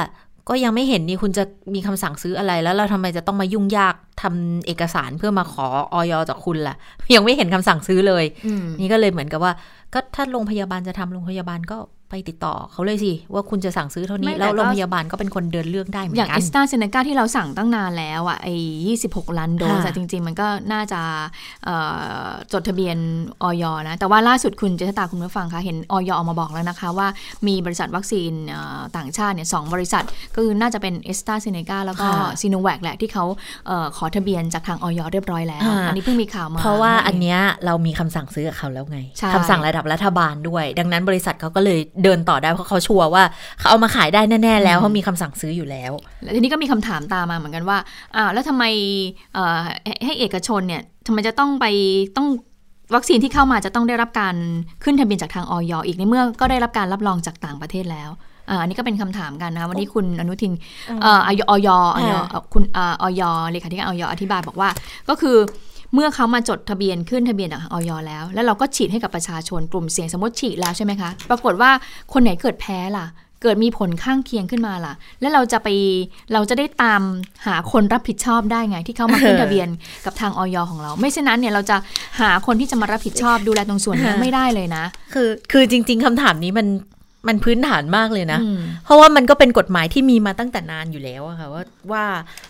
ก็ยังไม่เห็นนี่คุณจะมีคำสั่งซื้ออะไรแล้วเราทำไมจะต้องมายุ่งยากทำเอกสารเพื่อมาขออย.จากคุณล่ะ ยังไม่เห็นคำสั่งซื้อเลยอืมนี่ก็เลยเหมือนกับว่าก็ถ้าโรงพยาบาลจะทำโรงพยาบาลก็ ไปติดต่อเขาเลยสิ ว่าคุณจะสั่งซื้อเท่านี้ไม่แต่แล้วก็โรงพยาบาลก็เป็นคนเดินเรื่องได้เหมือนกันอย่างแอสตราเซเนกาที่เราสั่งตั้งนานแล้วอะไอ้26ล้านโดสค่ะอะจริง ๆ มันก็น่าจะเอ่อจดทะเบียนอย.นะ แต่ว่าล่าสุดคุณเจษฎาคุณผู้ฟังคะเห็นอย.ออกมาบอกแล้วนะคะ ว่ามีบริษัทวัคซีนเอ่อต่างชาติเนี่ยสองบริษัท ก็คือน่าจะเป็นแอสตราเซเนกาแล้วก็ค่ะซิโนแวคแหละที่เขาเอ่อขอทะเบียนจากทางออยเรียบร้อยแล้วอ่าอันนี้เพิ่งมีข่าวมา เพราะว่ามื่อันเนี้ยเรามีคำสั่งซื้อกับเขาแล้วไงใช่คำสั่งระดับรัฐบาลด้วย ดังนั้นบริษัทเขาก็เลยเดินต่อได้เพราะเขาชัวร์ว่าเขาเอามาขายได้แน่ ๆ แล้วเขามีคำสั่งซื้ออยู่แล้ว แล้วทีนี้ก็มีคำถามตามมาเหมือนกันว่าอ้าวแล้วทำไมเอ่อให้ให้เอกชนเนี่ยทำไมจะต้องไปต้องวัคซีนที่เข้ามาจะต้องได้รับการขึ้นทะเบียนจากทางออยอีกในเมื่อก็ได้รับการรับรองจากต่างประเทศแล้วอ่าอันนี้ก็เป็นคำถามกันนะคะวันนี้คุณอนุทินเอ่อออยออยออยเอ่อคุณอ่าออยเลขาธิการออยอธิบายบอกว่า ก็คือ เมื่อเขามาจดทะเบียนขึ้นทะเบียนจากออยแล้ว แล้วเราก็ฉีดให้กับประชาชนกลุ่มเสี่ยงสมมติฉีดแล้วใช่ไหมคะ ปรากฏว่าคนไหนเกิดแพ้ล่ะ เกิดมีผลข้างเคียงขึ้นมาล่ะ แล้วเราจะไปเราจะได้ตามหาคนรับผิดชอบได้ไง ที่เขามาขึ้นทะเบียนกับทางออยของเรา ไม่เช่นนั้นเนี่ยเราจะหาคนที่จะมารับผิดชอบดูแลตรงส่วนนี้ไม่ได้เลยนะ คือคือจริง ๆคำถามนี้มัน มันพื้นฐานมากเลยนะอืมเพราะว่ามันก็เป็นกฎหมายที่มีมาตั้งแต่นานอยู่แล้วอะค่ะว่าว่า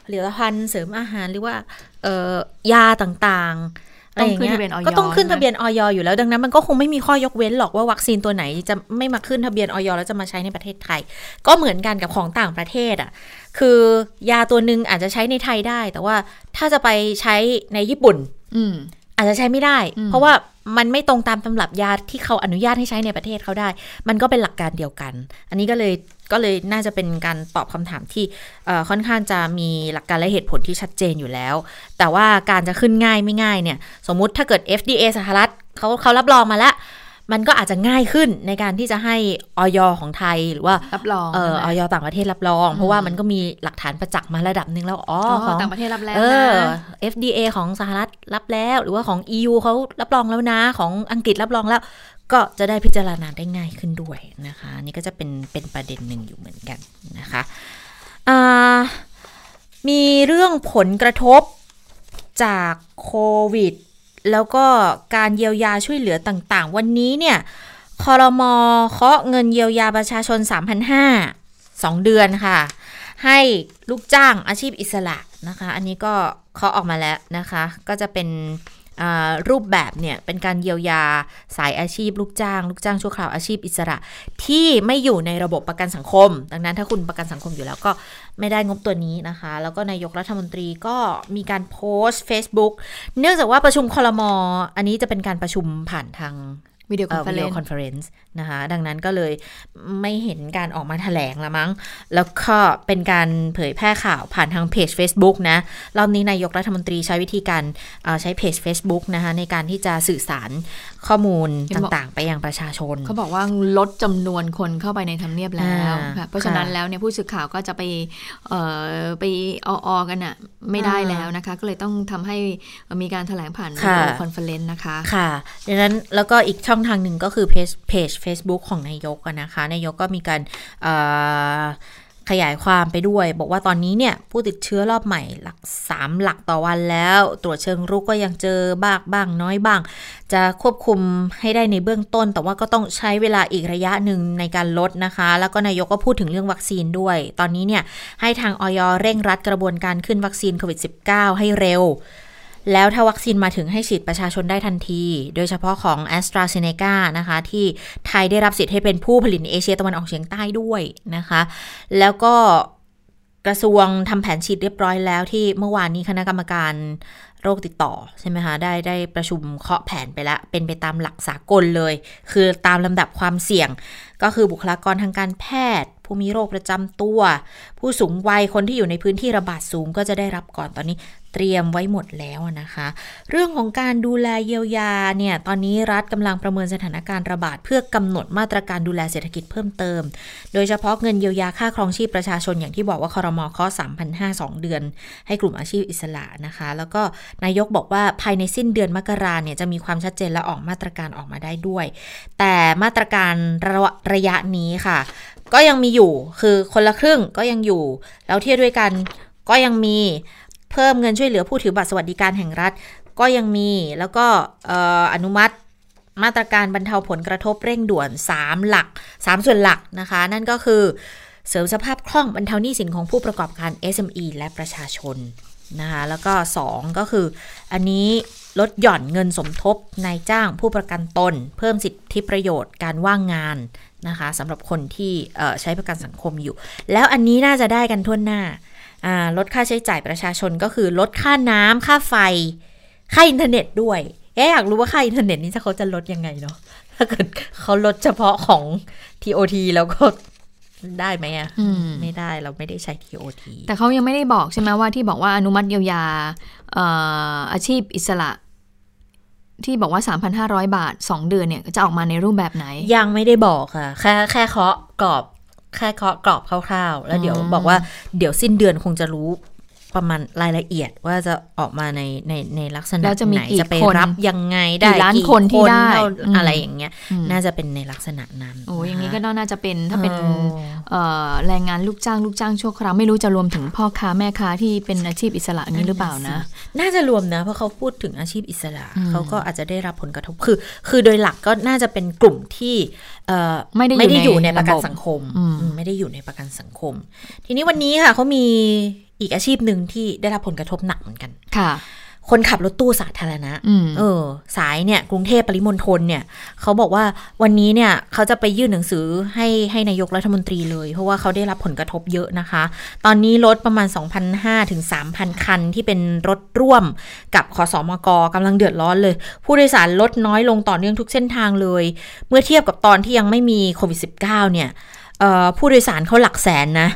ผลิตภัณฑ์เสริมอาหารหรือว่าเอ่อยาต่างๆอะไรอย่างเงี้ต้องขึ้นทะเบียนอยก็ต้องขึ้นใช่ไหมทะเบียนออยอยู่แล้วดังนั้นมันก็คงไม่มีข้อยกเว้นหรอกว่าวัคซีนตัวไหนจะไม่มาขึ้นทะเบียนออยแล้วจะมาใช้ในประเทศไทย ก็เหมือนกันกับของต่างประเทศอะคือยาตัวหนึ่งอาจจะใช้ในไทยได้ แต่ว่าถ้าจะไปใช้ในญี่ปุ่น อืมอาจจะใช้ไม่ได้อืมเพราะว่ามันไม่ตรงตามตำรับยาที่เขาอนุญาตให้ใช้ในประเทศเขาได้ มันก็เป็นหลักการเดียวกัน อันนี้ก็เลยก็เลยน่าจะเป็นการตอบคำถามที่เอ่อค่อนข้างจะมีหลักการและเหตุผลที่ชัดเจนอยู่แล้ว แต่ว่าการจะขึ้นง่ายไม่ง่ายเนี่ย สมมุติถ้าเกิด FDA สหรัฐเขาเขารับรองมาแล้ว มันก็อาจจะง่ายขึ้นในการที่จะให้ออยของไทยหรือว่ารับรองเออใช่ไหมออยต่างประเทศรับรอง เพราะว่ามันก็มีหลักฐานประจักษ์มาระดับหนึ่งแล้วอ๋ออ๋อของต่างประเทศรับแล้วเอนะอ FDA ของสหรัฐรับแล้ว หรือว่าของ EU เขารับรองแล้วนะของอังกฤษรับรองแล้ว ก็จะได้พิจารณาได้ง่ายขึ้นด้วยนะคะอันนี่ก็จะเป็นเป็นประเด็นหนึ่งอยู่เหมือนกันนะคะอ่ามีเรื่องผลกระทบจากโควิด แล้วก็การเยียวยาช่วยเหลือต่างๆ วันนี้เนี่ยคอรมอเคาะเงินเยียวยาประชาชน 3,500 2 เดือนค่ะ ให้ลูกจ้างอาชีพอิสระนะคะ อันนี้ก็เคาะออกมาแล้วนะคะ ก็จะเป็น รูปแบบเนี่ยเป็นการเยียวยาสายอาชีพ ลูกจ้าง ลูกจ้างชั่วคราวอาชีพอิสระ ที่ไม่อยู่ในระบบประกันสังคม ดังนั้นถ้าคุณประกันสังคมอยู่แล้วก็ไม่ได้งบตัวนี้นะคะ แล้วก็นายกรัฐมนตรีก็มีการโพสต์ Facebook เนื่องจากว่าประชุมครม.อันนี้จะเป็นการประชุมผ่านทาง video conference video conferenceนะคะดังนั้นก็เลยไม่เห็นการออกมาแถลงละมั้ง แล้วก็เป็นการเผยแพร่ข่าวผ่านทางเพจ Facebook นะ รอบนี้นายกรัฐมนตรีใช้วิธีการเอ่อใช้เพจ Facebook นะคะในการที่จะสื่อสารข้อมูลต่างๆ ไปยังประชาชน เขาบอกว่าลดจำนวนคนเข้าไปในทำเนียบแล้วอ่าค่ะเพราะฉะนั้นค่ะแล้วเนี่ยผู้สื่อข่าวก็จะไปเอ่อไปออๆกันอะไม่ได้อ่าแล้วนะคะ ก็เลยต้องทำให้มีการแถลงผ่าน video conference ค่ะนะคะค่ะดังนั้นแล้วก็อีกช่องทางหนึ่งก็คือเพจเพจ Facebook ของนายกนะคะนายกก็มีการขยายความไปด้วย บอกว่าตอนนี้เนี่ย ผู้ติดเชื้อรอบใหม่หลัก 3 หลักต่อวันแล้ว ตรวจเชิงรุกก็ยังเจอบ้างบ้างน้อยบ้าง จะควบคุมให้ได้ในเบื้องต้น แต่ว่าก็ต้องใช้เวลาอีกระยะหนึ่งในการลดนะคะ แล้วก็นายกก็พูดถึงเรื่องวัคซีนด้วย ตอนนี้เนี่ย ให้ทางออยเร่งรัดกระบวนการขึ้นวัคซีนโควิด -19 ให้เร็ว แล้วถ้าวัคซีนมาถึงให้ฉีดประชาชนได้ทันที โดยเฉพาะของ a s t r a z เซ e c a นะคะ ที่ไทยได้รับสิทธิ์ให้เป็นผู้ผลิตในเอเชียตะวันออกเฉียงใต้ด้วยนะคะ แล้วก็กระทรวงทำแผนฉีดเรียบร้อยแล้วที่เมื่อวานนี้คณะกรรมการโรคติดต่อใช่ไหมคะได้ได้ประชุมเคาะแผนไปแล้วเป็นไปตามหลักสากลเลย คือตามลำดับความเสี่ยง ก็คือบุคลากรทางการแพทย์ ผู้มีโรคประจำตัว ผู้สูงวัยคนที่อยู่ในพื้นที่ระบาดสูงก็จะได้รับก่อนตอนนี้ เตรียมไว้หมดแล้วนะคะ เรื่องของการดูแลเยียวยาเนี่ยตอนนี้รัฐกำลังประเมินสถานการณ์ระบาด เพื่อกำหนดมาตรการดูแลเศรษฐกิจเพิ่มเติม โดยเฉพาะเงินเยียวยาค่าครองชีพประชาชนอย่างที่บอกว่าคอรมอเคาะ3,500 2เดือน ให้กลุ่มอาชีพอิสระนะคะ แล้วก็นายกบอกว่าภายในสิ้นเดือนมกราเนี่ยจะมีความชัดเจนและออกมาตรการออกมาได้ด้วย แต่มาตรการระวะระยะนี้ค่ะ ก็ยังมีอยู่คือคนละครึ่งก็ยังอยู่ แล้วเทียบด้วยกันก็ยังมี เพิ่มเงินช่วยเหลือผู้ถือบัตรสวัสดิการแห่งรัฐ ก็ยังมีแล้วก็ออนุมัติมาตรการบรรเทาผลกระทบเร่งด่วน 3 หลัก 3 ส่วนหลักนะคะ นั่นก็คือเสริมสภาพคล่องบรรเทาหนี้สินของผู้ประกอบการ SME และประชาชนนะคะแล้วก็ 2 ก็คืออันนี้ลดหย่อนเงินสมทบนายจ้างผู้ประกันตน เพิ่มสิทธิประโยชน์การว่างงานนะคะสำหรับคนที่ใช้ประกันสังคมอยู่ แล้วอันนี้น่าจะได้กันทั่วหน้า ลดค่าใช้จ่ายประชาชนก็คือลดค่าน้ำค่าไฟ ค่าอินเทอร์เน็ตด้วยเอ๊ะอยากรู้ว่าค่าอินเทอร์เน็ตนี่จะเขาจะลดยังไงเนาะถ้าเกิดเขาลดเฉพาะของ TOT แล้วก็ได้ไหมอะอืมไม่ได้เราไม่ได้ใช้ TOT แต่เขายังไม่ได้บอกใช่ไหมว่าที่บอกว่าอนุมัติเยียวยาเอ่ออาชีพอิสระที่บอกว่า 3,500 บาท 2 เดือนเนี่ย จะออกมาในรูปแบบไหน ยังไม่ได้บอกค่ะ แค่แค่เคาะกรอบ แค่เคาะกรอบคร่าวๆ แล้วเดี๋ยวอืมบอกว่าเดี๋ยวสิ้นเดือนคงจะรู้ ประมาณรายละเอียดว่าจะออกมาในในในลักษณะแล้วจะมีไหนกี่จะไปคนรับยังไงได้กี่ล้านคนที่ได้เท่าอืมอะไรอย่างเงี้ยอืมน่าจะเป็นในลักษณะนั้นโอ้อย่างนี้ะคะก็น่าจะเป็นถ้าเป็นอ๋อเอ่อแรงงานลูกจ้างลูกจ้างชั่วคราวไม่รู้จะรวมถึงพ่อค้าแม่ค้าที่เป็นอาชีพอิสระนี้หรือเปล่านะ น่าจะรวมนะ เพราะเขาพูดถึงอาชีพอิสระอืมเขาก็อาจจะได้รับผลกระทบคือ คือโดยหลักก็น่าจะเป็นกลุ่มที่เอ่อไม่ได้อยู่ไม่ได้อยู่ในในประกันระบบสังคมอืมอืมไม่ได้อยู่ในประกันสังคม ทีนี้วันนี้ค่ะเขามี อีกอาชีพหนึ่งที่ได้รับผลกระทบหนักเหมือนกัน ค่ะ คนขับรถตู้สาธารณะอืมเออ สายเนี่ย กรุงเทพปริมณฑลเนี่ย เขาบอกว่าวันนี้เนี่ย เขาจะไปยื่นหนังสือให้ให้นายกรัฐมนตรีเลย เพราะว่าเขาได้รับผลกระทบเยอะนะคะ ตอนนี้รถประมาณ 2,500ถึง3,000 คันที่เป็นรถร่วมกับขอสอมกกำลังเดือดร้อนเลย ผู้โดยสารลดน้อยลงต่อเนื่องทุกเส้นทางเลย เมื่อเทียบกับตอนที่ยังไม่มีโควิด -19 เนี่ยเอ่อผู้โดยสารเขาหลักแสนนะ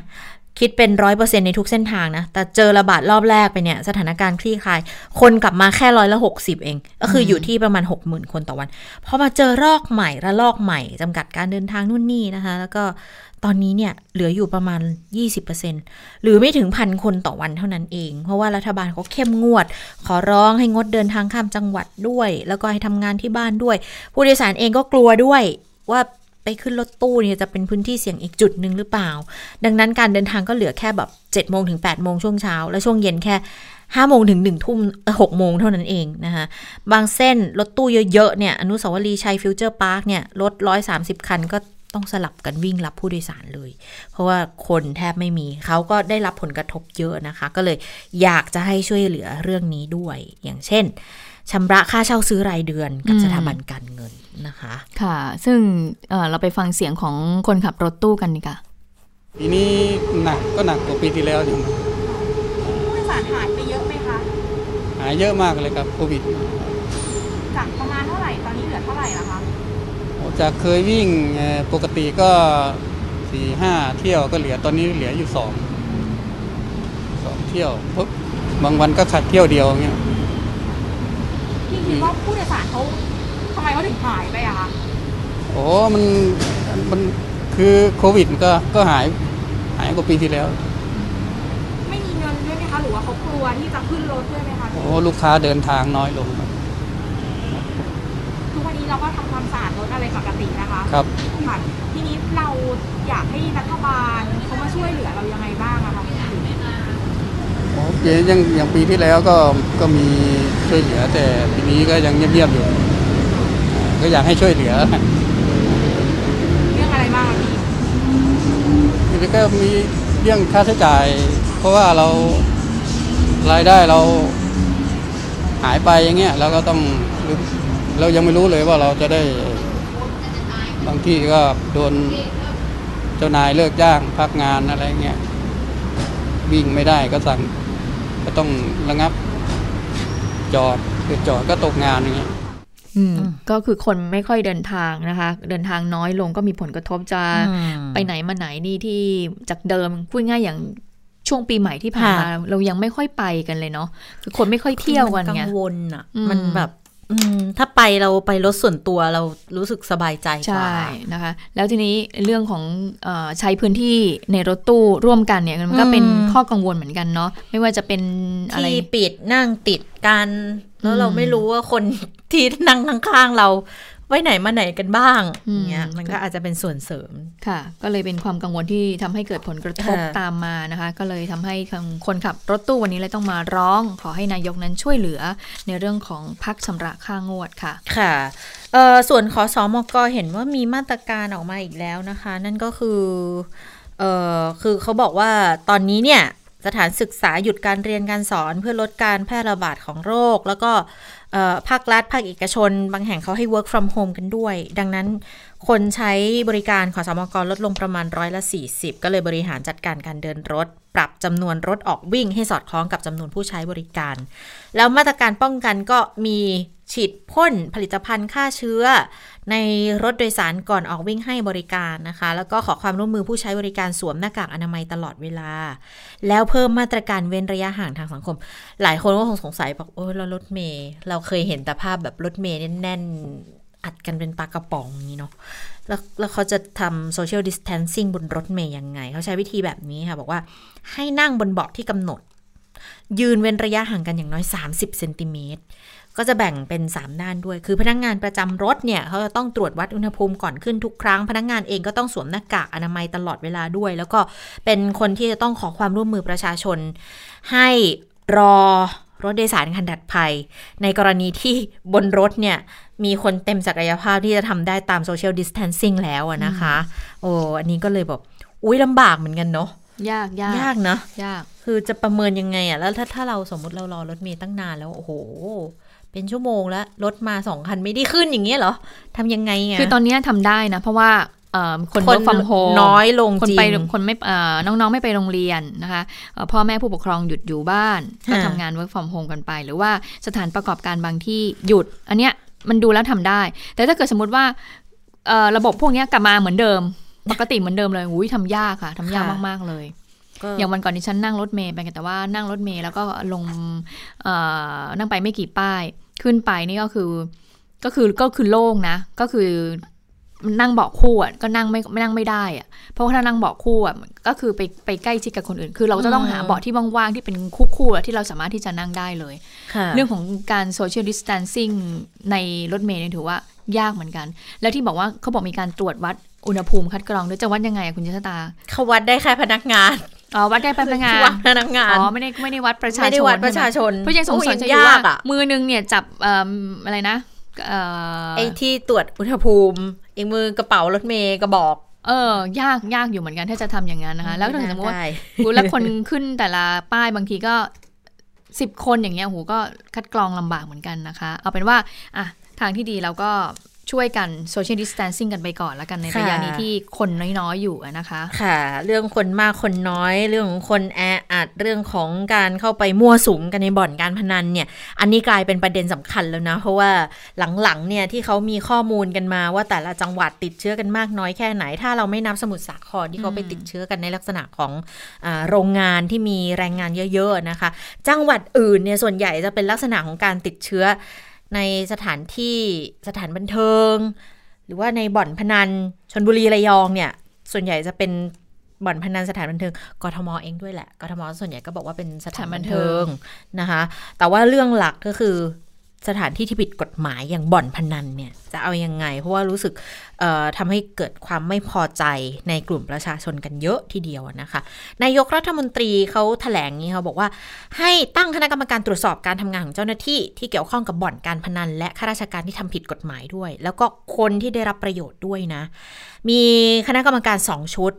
คิดเป็นร้อยเปอร์เซ็นในทุกเส้นทางนะ แต่เจอระบาดรอบแรกไปเนี่ย สถานการณ์คลี่คลาย คนกลับมาแค่ร้อยละหกสิบเอง ก็คืออยู่ที่ประมาณหกหมื่นคนต่อวัน พอมาเจอรอกใหม่ระลอกใหม่จำกัดการเดินทางนู่นนี่นะคะ แล้วก็ตอนนี้เนี่ยเหลืออยู่ประมาณ 20%หรือไม่ถึงพันคนต่อวันเท่านั้นเอง เพราะว่ารัฐบาลเขาเข้มงวด ขอร้องให้งดเดินทางข้ามจังหวัดด้วย แล้วก็ให้ทำงานที่บ้านด้วย ผู้โดยสารเองก็กลัวด้วยว่า ไปขึ้นรถตู้เนี่ยจะเป็นพื้นที่เสี่ยงอีกจุดหนึ่งหรือเปล่า ดังนั้นการเดินทางก็เหลือแค่แบบ7จ็ดโมงถึง8ปดโมงช่วงเช้า แล้วช่วงเย็นแค่ห้าโมงถึงหนึ่งทุ่มหกโมงเท่านั้นเองนะคะบางเส้นรถตู้เยอะๆเนี่ยอนุสาวรีย์ชัยฟิวเจอร์พาร์คเนี่ยรถร้อยสามสิบคันก็ต้องสลับกันวิ่งรับผู้โดยสารเลย เพราะว่าคนแทบไม่มี เขาก็ได้รับผลกระทบเยอะนะคะ ก็เลยอยากจะให้ช่วยเหลือเรื่องนี้ด้วย อย่างเช่นชำระค่าเช่าซื้อรายเดือนกับสถาบันการเงิน นะคะ ค่ะ ซึ่งเอ่อเราไปฟังเสียงของคนขับรถตู้กันดีกว่าปีนี้หนักก็หนักกว่าปีที่แล้วอยู่ผู้โดยสารหายไปเยอะไหมคะ หายเยอะมากเลยครับโควิด จากประมาณเท่าไหร่ ตอนนี้เหลือเท่าไหร่แล้วคะจากเคยวิ่งเอ่อปกติก็สี่ห้าเที่ยวก็เหลือตอนนี้เหลืออยู่สองสองเที่ยวเพราะบางวันก็ขัดเที่ยวเดียวเงี้ยพี่คิดว่าผู้โดยสารเขา ทำไมเขาถึงหายไปอะคะโอ้มันมันคือโควิดก็ก็หายหายกว่าปีที่แล้ว ไม่มีเงินด้วยไหมคะหรือว่าเขากลัวที่จะขึ้นรถด้วยไหมคะโอ้ลูกค้าเดินทางน้อยลงครับทุกวันนี้เราก็ทำความสะอาดรถอะไรปกตินะคะครับ ค่ะทีนี้เราอยากให้รัฐบาลเขามาช่วยเหลือเรายังไงบ้างอะคะโอ้ปียังอย่างปีที่แล้วก็ก็มีช่วยเหลือแต่ปีนี้ก็ยังเงียบๆอยู่อ่า ก็อยากให้ช่วยเหลือเรื่องอะไรบ้างอะพี่ทีนี้ก็มีเรื่องค่าใช้จ่าย เพราะว่าเรารายได้เราหายไปอย่างเงี้ยเราก็ต้องเรายังไม่รู้เลยว่าเราจะได้บางที่ก็โดนเจ้านายเลิกจ้างพักงานอะไรเงี้ยวิ่งไม่ได้ก็สั่งก็ต้องระงับ จอดคือจอดก็ตกงานอย่างเงี้ยอืม ก็คือคนไม่ค่อยเดินทางนะคะ เดินทางน้อยลงก็มีผลกระทบจะอืมไปไหนมาไหนนี่ที่จากเดิมพูดง่ายอย่างช่วงปีใหม่ที่ผ่านมาค่ะเรายังไม่ค่อยไปกันเลยเนาะคือคนไม่ค่อยเที่ยวกันมัไงกังวลอะอืมมันแบบ อืมถ้าไปเราไปรถส่วนตัวเรารู้สึกสบายใจกว่าใช่นะคะ แล้วทีนี้เรื่องของเออใช้พื้นที่ในรถตู้ร่วมกันเนี่ยมันก็เป็นข้อกังวลเหมือนกันเนาะไม่ว่าจะเป็นอะไรที่ปิดนั่งติดกัน แล้วอืมเราไม่รู้ว่าคนที่นั่งข้างๆเรา ไว้ไหนมาไหนกันบ้างอืมอย่างเงี้ยมันก็อาจจะเป็นส่วนเสริมค่ะ ก็เลยเป็นความกังวลที่ทำให้เกิดผลกระทบค่ะตามมานะคะ ก็เลยทำให้ทางคนขับรถตู้วันนี้เลยต้องมาร้อง ขอให้นายกนั้นช่วยเหลือในเรื่องของพักชำระค่างวดค่ะค่ะเอ่อส่วนขอสอมกเห็นว่ามีมาตรการออกมาอีกแล้วนะคะ นั่นก็คือเอ่อคือเขาบอกว่าตอนนี้เนี่ย สถานศึกษาหยุดการเรียนการสอนเพื่อลดการแพร่ระบาดของโรค แล้วก็ภาครัฐภาคเอกชน บางแห่งเขาให้ work from home กันด้วย ดังนั้นคนใช้บริการขอสมกรลดลงประมาณร้อยละ 40 ก็เลยบริหารจัดการการเดินรถ ปรับจำนวนรถออกวิ่งให้สอดคล้องกับจำนวนผู้ใช้บริการ แล้วมาตรการป้องกันก็มี ฉีดพ่นผลิตภัณฑ์ฆ่าเชื้อ ในรถโดยสารก่อนออกวิ่งให้บริการนะคะ แล้วก็ขอความร่วมมือผู้ใช้บริการสวมหน้ากากอนามัยตลอดเวลา แล้วเพิ่มมาตรการเว้นระยะห่างทางสังคม หลายคนก็คงสงสัยบอกโอ้ยแล้วรถเมย์เราเคยเห็นแต่ภาพแบบรถเมย์แน่นๆอัดกันเป็นปลากระป๋องอย่างนี้เนาะ แล้วแล้วเขาจะทำ social distancing บนรถเมย์ยังไง เขาใช้วิธีแบบนี้ค่ะ บอกว่าให้นั่งบนเบาะที่กำหนด ยืนเว้นระยะห่างกันอย่างน้อย 30เซนติเมตร ก็จะแบ่งเป็น 3 ด้านด้วย คือพนักงานประจำรถเนี่ยเขาจะต้องตรวจวัดอุณหภูมิก่อนขึ้นทุกครั้ง พนักงานเองก็ต้องสวมหน้ากากอนามัยตลอดเวลาด้วย แล้วก็เป็นคนที่จะต้องขอความร่วมมือประชาชน ให้รอรถโดยสารคันถัดภัย ในกรณีที่บนรถเนี่ย มีคนเต็มศักยภาพที่จะทำได้ตามโซเชียลดิส a ทนซิ่งแล้วอะนะคะ โอ้อันนี้ก็เลยแบบอุ้ยลำบากเหมือนกันเนาะยากยากยากนะยาก คือจะประเมินยังไงอะแล้วถ้าถ้าเราสมมติเรารอรถเมย์ตั้งนานแล้ว โอ้โห เป็นชั่วโมงแล้วรถมาสองคันไม่ได้ขึ้นอย่างเงี้ยเหรอทำยังไงอะคือตอนนี้ทำได้นะ เพราะว่าเอ่อคนคน work from home น้อยลงคนจริงไปคนไม่เอ่อน้องๆไม่ไปโรงเรียนนะคะเอ่อพ่อแม่ผู้ปกครองหยุดอยู่บ้าน ก็ค่ะทำงาน work from home กันไป หรือว่าสถานประกอบการบางที่หยุด อันเนี้ยมันดูแล้วทำได้ แต่ถ้าเกิดสมมติว่าเอ่อระบบพวกเนี้ยกลับมาเหมือนเดิม ปกติเหมือนเดิมเลยอุ้ยทำยากค่ะทำยากมาก ๆ เลยก็ อย่างวันก่อนที่ฉันนั่งรถเมย์ไปกันแต่ว่านั่งรถเมย์แล้วก็ลงเอ่อนั่งไปไม่กี่ป้าย ขึ้นไปนี่ก็คือ ก็คือก็คือโล่งนะ ก็คือนั่งเบาะคู่อะก็นั่งไม่ไม่นั่งไม่ได้อะเพราะว่าถ้านั่งเบาะคู่อะก็คือไปไปใกล้ชิดกับคนอื่น คือเราจะต้องหาเบาะที่ว่างๆที่เป็นคู่คู่ๆอะที่เราสามารถที่จะนั่งได้เลยค่ะเรื่องของการ social distancing ในรถเมล์เนี่ยถือว่ายากเหมือนกัน แล้วที่บอกว่าเขาบอกมีการตรวจวัดอุณหภูมิคัดกรองด้วยจะวัดยังไงอะคุณชะตาเขาวัดได้แค่พนักงาน อ๋อวัดได้พนักงานวัดพนักงานอ๋อไม่ได้ไม่ได้วัดประชาชนไม่ได้วัดประชาชนใช่ไหมเพราะยังสงสัยโอ้อยู่ยว่ายากอะมือนึงเนี่ยจับเอ่ออะไรนะเอ่อไอ้ที่ตรวจอุณหภูมิอีกมือกระเป๋ารถเมย์กระบอกเออ ยากยากอยู่เหมือนกันถ้าจะทำอย่างนั้นนะคะ แล้วถ้าสมมติว่าได้หูแล้วคนขึ้นแต่ละป้ายบางทีก็สิบคนอย่างเงี้ยหูก็คัดกรองลำบากเหมือนกันนะคะ เอาเป็นว่า อะ ทางที่ดีเราก็ ช่วยกันโซเชียลดิส a ทนซิ่งกันไปก่อนแล้วกันในระยะนี้ที่คนน้อยๆอยู่อะนะคะ ค่ะ เรื่องคนมากคนน้อย เรื่องของคนแออัดเรื่องของการเข้าไปมั่วสุมกันในบ่อนการพนันเนี่ย อันนี้กลายเป็นประเด็นสำคัญแล้วนะ เพราะว่าหลังๆเนี่ยที่เขามีข้อมูลกันมาว่าแต่ละจังหวัดติดเชื้อกันมากน้อยแค่ไหน ถ้าเราไม่นับสมุทรสาครที่เขาไปติดเชื้อกันในลักษณะของอาโรงงานที่มีแรงงานเยอะๆนะคะ จังหวัดอื่นเนี่ยส่วนใหญ่จะเป็นลักษณะของการติดเชื้อ ในสถานที่สถานบันเทิง หรือว่าในบ่อนพนันชนบุรีระยองเนี่ย ส่วนใหญ่จะเป็นบ่อนพนันสถานบันเทิงกทมเองด้วยแหละกทมส่วนใหญ่ก็บอกว่าเป็นสถานบันเทิงนะคะ แต่ว่าเรื่องหลักก็คือ สถานที่ที่ผิดกฎหมายอย่างบ่อนพนันเนี่ยจะเอายังไง เพราะว่ารู้สึกทำให้เกิดความไม่พอใจในกลุ่มประชาชนกันเยอะทีเดียวนะคะ นายกรัฐมนตรีเขาแถลงนี้เขาบอกว่า ให้ตั้งคณะกรรมการตรวจสอบการทำงานของเจ้าหน้าที่ที่เกี่ยวข้องกับบ่อนการพนัน และข้าราชการที่ทำผิดกฎหมายด้วย แล้วก็คนที่ได้รับประโยชน์ด้วยนะ มีคณะกรรมการสองชุด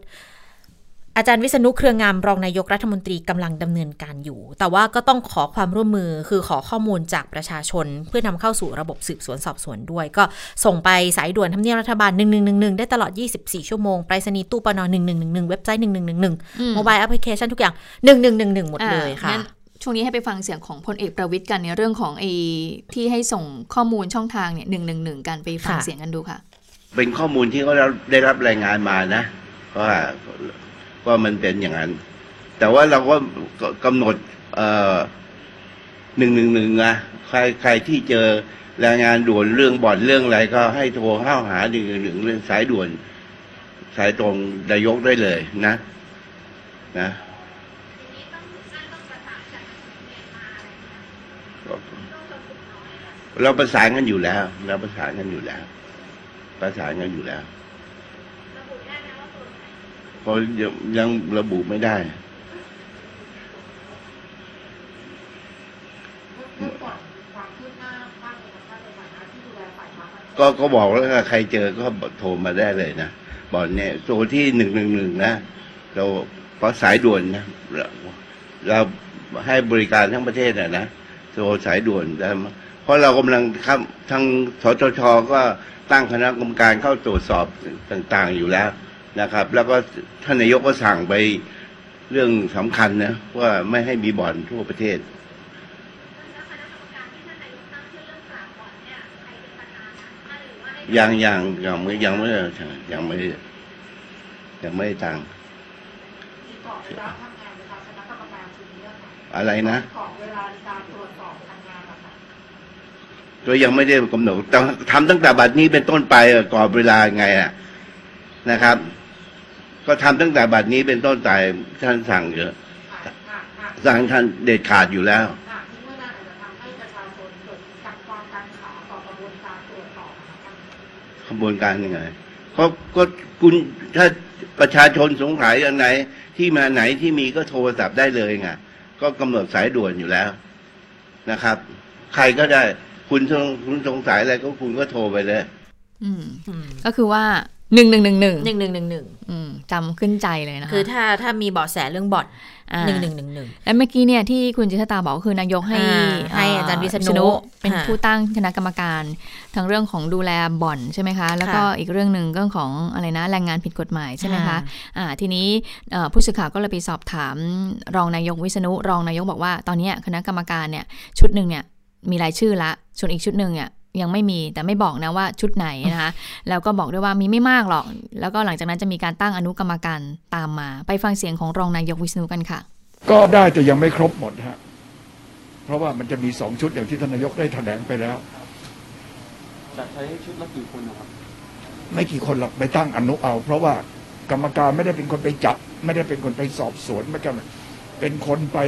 อาจารย์วิษณุเครืองามรองนายกรัฐมนตรีกำลังดำเนินการอยู่ แต่ว่าก็ต้องขอความร่วมมือคือขอข้อมูลจากประชาชน เพื่อนำเข้าสู่ระบบสืบสวนสอบสวนด้วย ก็ส่งไปสายด่วนทำเนียบรัฐบาล 1111 ได้ตลอด 24 ชั่วโมง ไปรษณีย์ตู้ปน1111 เว็บไซต์ 1111 โมบายแอปพลิเคชันทุกอย่าง 1111 หมดเลยค่ะอ่างั้นช่วงนี้ให้ไปฟังเสียงของพลเอกประวิทย์กันในเรื่องของไอ้ที่ให้ส่งข้อมูลช่องทางเนี่ยหนึ่งหนึ่งหนึ่งกันไปฟังค่ะเสียงกันดูค่ะ เป็นข้อมูลที่เขาได้รับรายงานมานะว่า ว่ามันเป็นอย่างนั้น แต่ว่าเราก็กำหนดหนึ่งหนึ่งหนึ่งนะใครใครที่เจอแรายงานด่วนเรื่องบ่อนเรื่องอะไรก็ให้โทรเข้าหาหนึ่งหนึ่งหนึ่งเรื่องสายด่วน สายตรงนายกได้เลยนะ นะเราประสานกันอยู่แล้ว เราประสานกันอยู่แล้ว ประสานกันอยู่แล้ว เพราะยังยังระบุไม่ได้ก็ก็บอกแล้วว่าใครเจอก็โทรมาได้เลยนะบอกเนี่ยโทรที่หนึ่งหนึ่งหนึ่งนะเราเพราะสายด่วนนะเราเราให้บริการทั้งประเทศนะนะโทรสายด่วนแต่เพราะเรากำลังครับทางสชชก็ตั้งคณะกรรมการเข้าตรวจสอบต่าง ๆ อยู่แล้ว นะครับ แล้วก็ท่านนายกก็สั่งไปเรื่องสำคัญนะว่าไม่ให้มีบ่อนทั่วประเทศยังยังยังไม่ยังไม่ได้ยังไม่ได้ยังไม่ได้ตังค์อะไรนะก็ยังไม่ได้กำหนดต้องทำตั้งแต่บัดนี้เป็นต้นไปกรอบเวลาไงอะนะครับ ก็ทำตั้งแต่บัดนี้เป็นต้นไปท่านสั่งเยอะสั่งท่านเด็ดขาดอยู่แล้วขบวนการยังไงเขาก็คุณถ้าประชาชนสงสัยอันไหน ที่มาไหนที่มีก็โทรศัพท์ได้เลยไงก็กำหนดสายด่วนอยู่แล้วนะครับ ใครก็ได้ คุณสงคุณสงสัยอะไรก็คุณก็โทรไปเลย อืม ก็คือว่า หนึ่งหนึ่งหนึ่งหนึ่งหนึ่งหนึ่งหนึ่งหนึ่งอืมจำขึ้นใจเลยนะคะคือถ้าถ้ามีเบาะแสเรื่องบ่อนอ่าหนึ่งหนึ่งหนึ่งหนึ่งและเมื่อกี้เนี่ยที่คุณจิตตาบอกก็คือนายกให้อ่าให้อาจารย์วิษณุเป็นค่ะผู้ตั้งคณะกรรมการทั้งเรื่องของดูแลบ่อนใช่ไหมคะ แล้วก็ค่ะอีกเรื่องหนึ่งเรื่องของอะไรนะแรงงานผิดกฎหมายใช่ไหมคะค่ะอ่าทีนี้เอ่อผู้สื่อข่าวก็เลยไปสอบถาม รองนายกวิษณุรองนายกบอกว่า ตอนเนี้ยคณะกรรมการเนี่ยชุดหนึ่งเนี่ยมีรายชื่อละส่วนอีกชุดหนึ่งเนี่ย ยังไม่มีแต่ไม่บอกนะว่าชุดไหนนะคะแล้วก็บอกด้วยว่ามีไม่มากหรอก แล้วก็หลังจากนั้นจะมีการตั้งอนุกรรมการตามมา ไปฟังเสียงของรองนายกวิษณุกันค่ะ ก็ได้แต่ยังไม่ครบหมดฮะเพราะว่ามันจะมีสองชุดอย่างที่ท่านนายกได้แถลงไปแล้วจะใช้ชุดละกี่คนนะครับไม่กี่คนหรอกไปตั้งอนุเอา เพราะว่ากรรมการไม่ได้เป็นคนไปจับ ไม่ได้เป็นคนไปสอบสวนไม่ใช่เป็นคนไป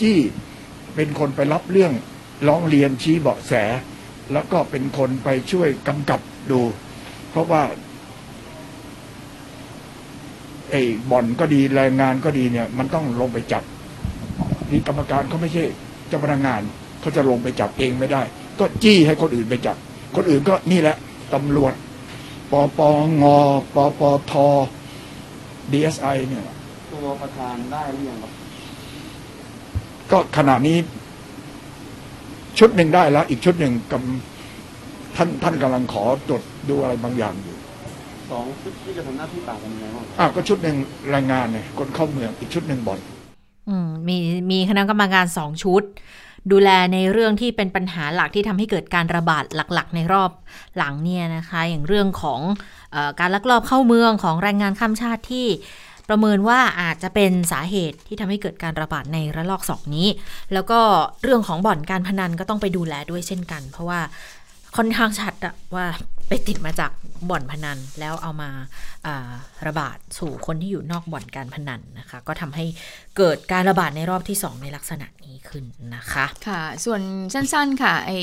จี้ เป็นคนไปรับเรื่องร้องเรียนชี้เบาะแส แล้วก็เป็นคนไปช่วยกำกับดู เพราะว่าไอ้บ่อนก็ดีแรงงานก็ดีเนี่ย มันต้องลงไปจับนี่กรรมการเขาไม่ใช่เจ้าพนักงานเขาจะลงไปจับเองไม่ได้ ก็จี้ให้คนอื่นไปจับ คนอื่นก็นี่แหละตำรวจปปงปปท DSI เนี่ยตัวประธานได้หรือยังครับก็ขณะนี้ ชุดหนึ่งได้แล้ว อีกชุดหนึ่งกท่านท่านกำลังขอตรวจดูอะไรบางอย่างอยู่สองชุดที่จะทำหน้าที่ต่างกันยังไงบ้างอ้าวก็ชุดหนึ่งแรงงานเนี่ยคนเข้าเมืองอีกชุดหนึ่งบ่อนอืมมีมีคณะกรรมการสองชุด ดูแลในเรื่องที่เป็นปัญหาหลักที่ทำให้เกิดการระบาดหลักๆ ในรอบหลังเนี่ยนะคะ อย่างเรื่องของเออการลักลอบเข้าเมืองของแรงงานข้ามชาติที่ ประเมินว่าอาจจะเป็นสาเหตุที่ทำให้เกิดการระบาดในระลอกสองนี้ แล้วก็เรื่องของบ่อนการพนันก็ต้องไปดูแลด้วยเช่นกัน เพราะว่าค่อนข้างชัดอะว่าไปติดมาจากบ่อนพนันแล้วเอามาาระบาดสู่คนที่อยู่นอกบ่อนการพนันนะคะ ก็ทำให้เกิดการระบาดในรอบที่ 2 ในลักษณะ ขึ้นนะคะ ค่ะ ส่วนสั้นๆค่ะ ไอ้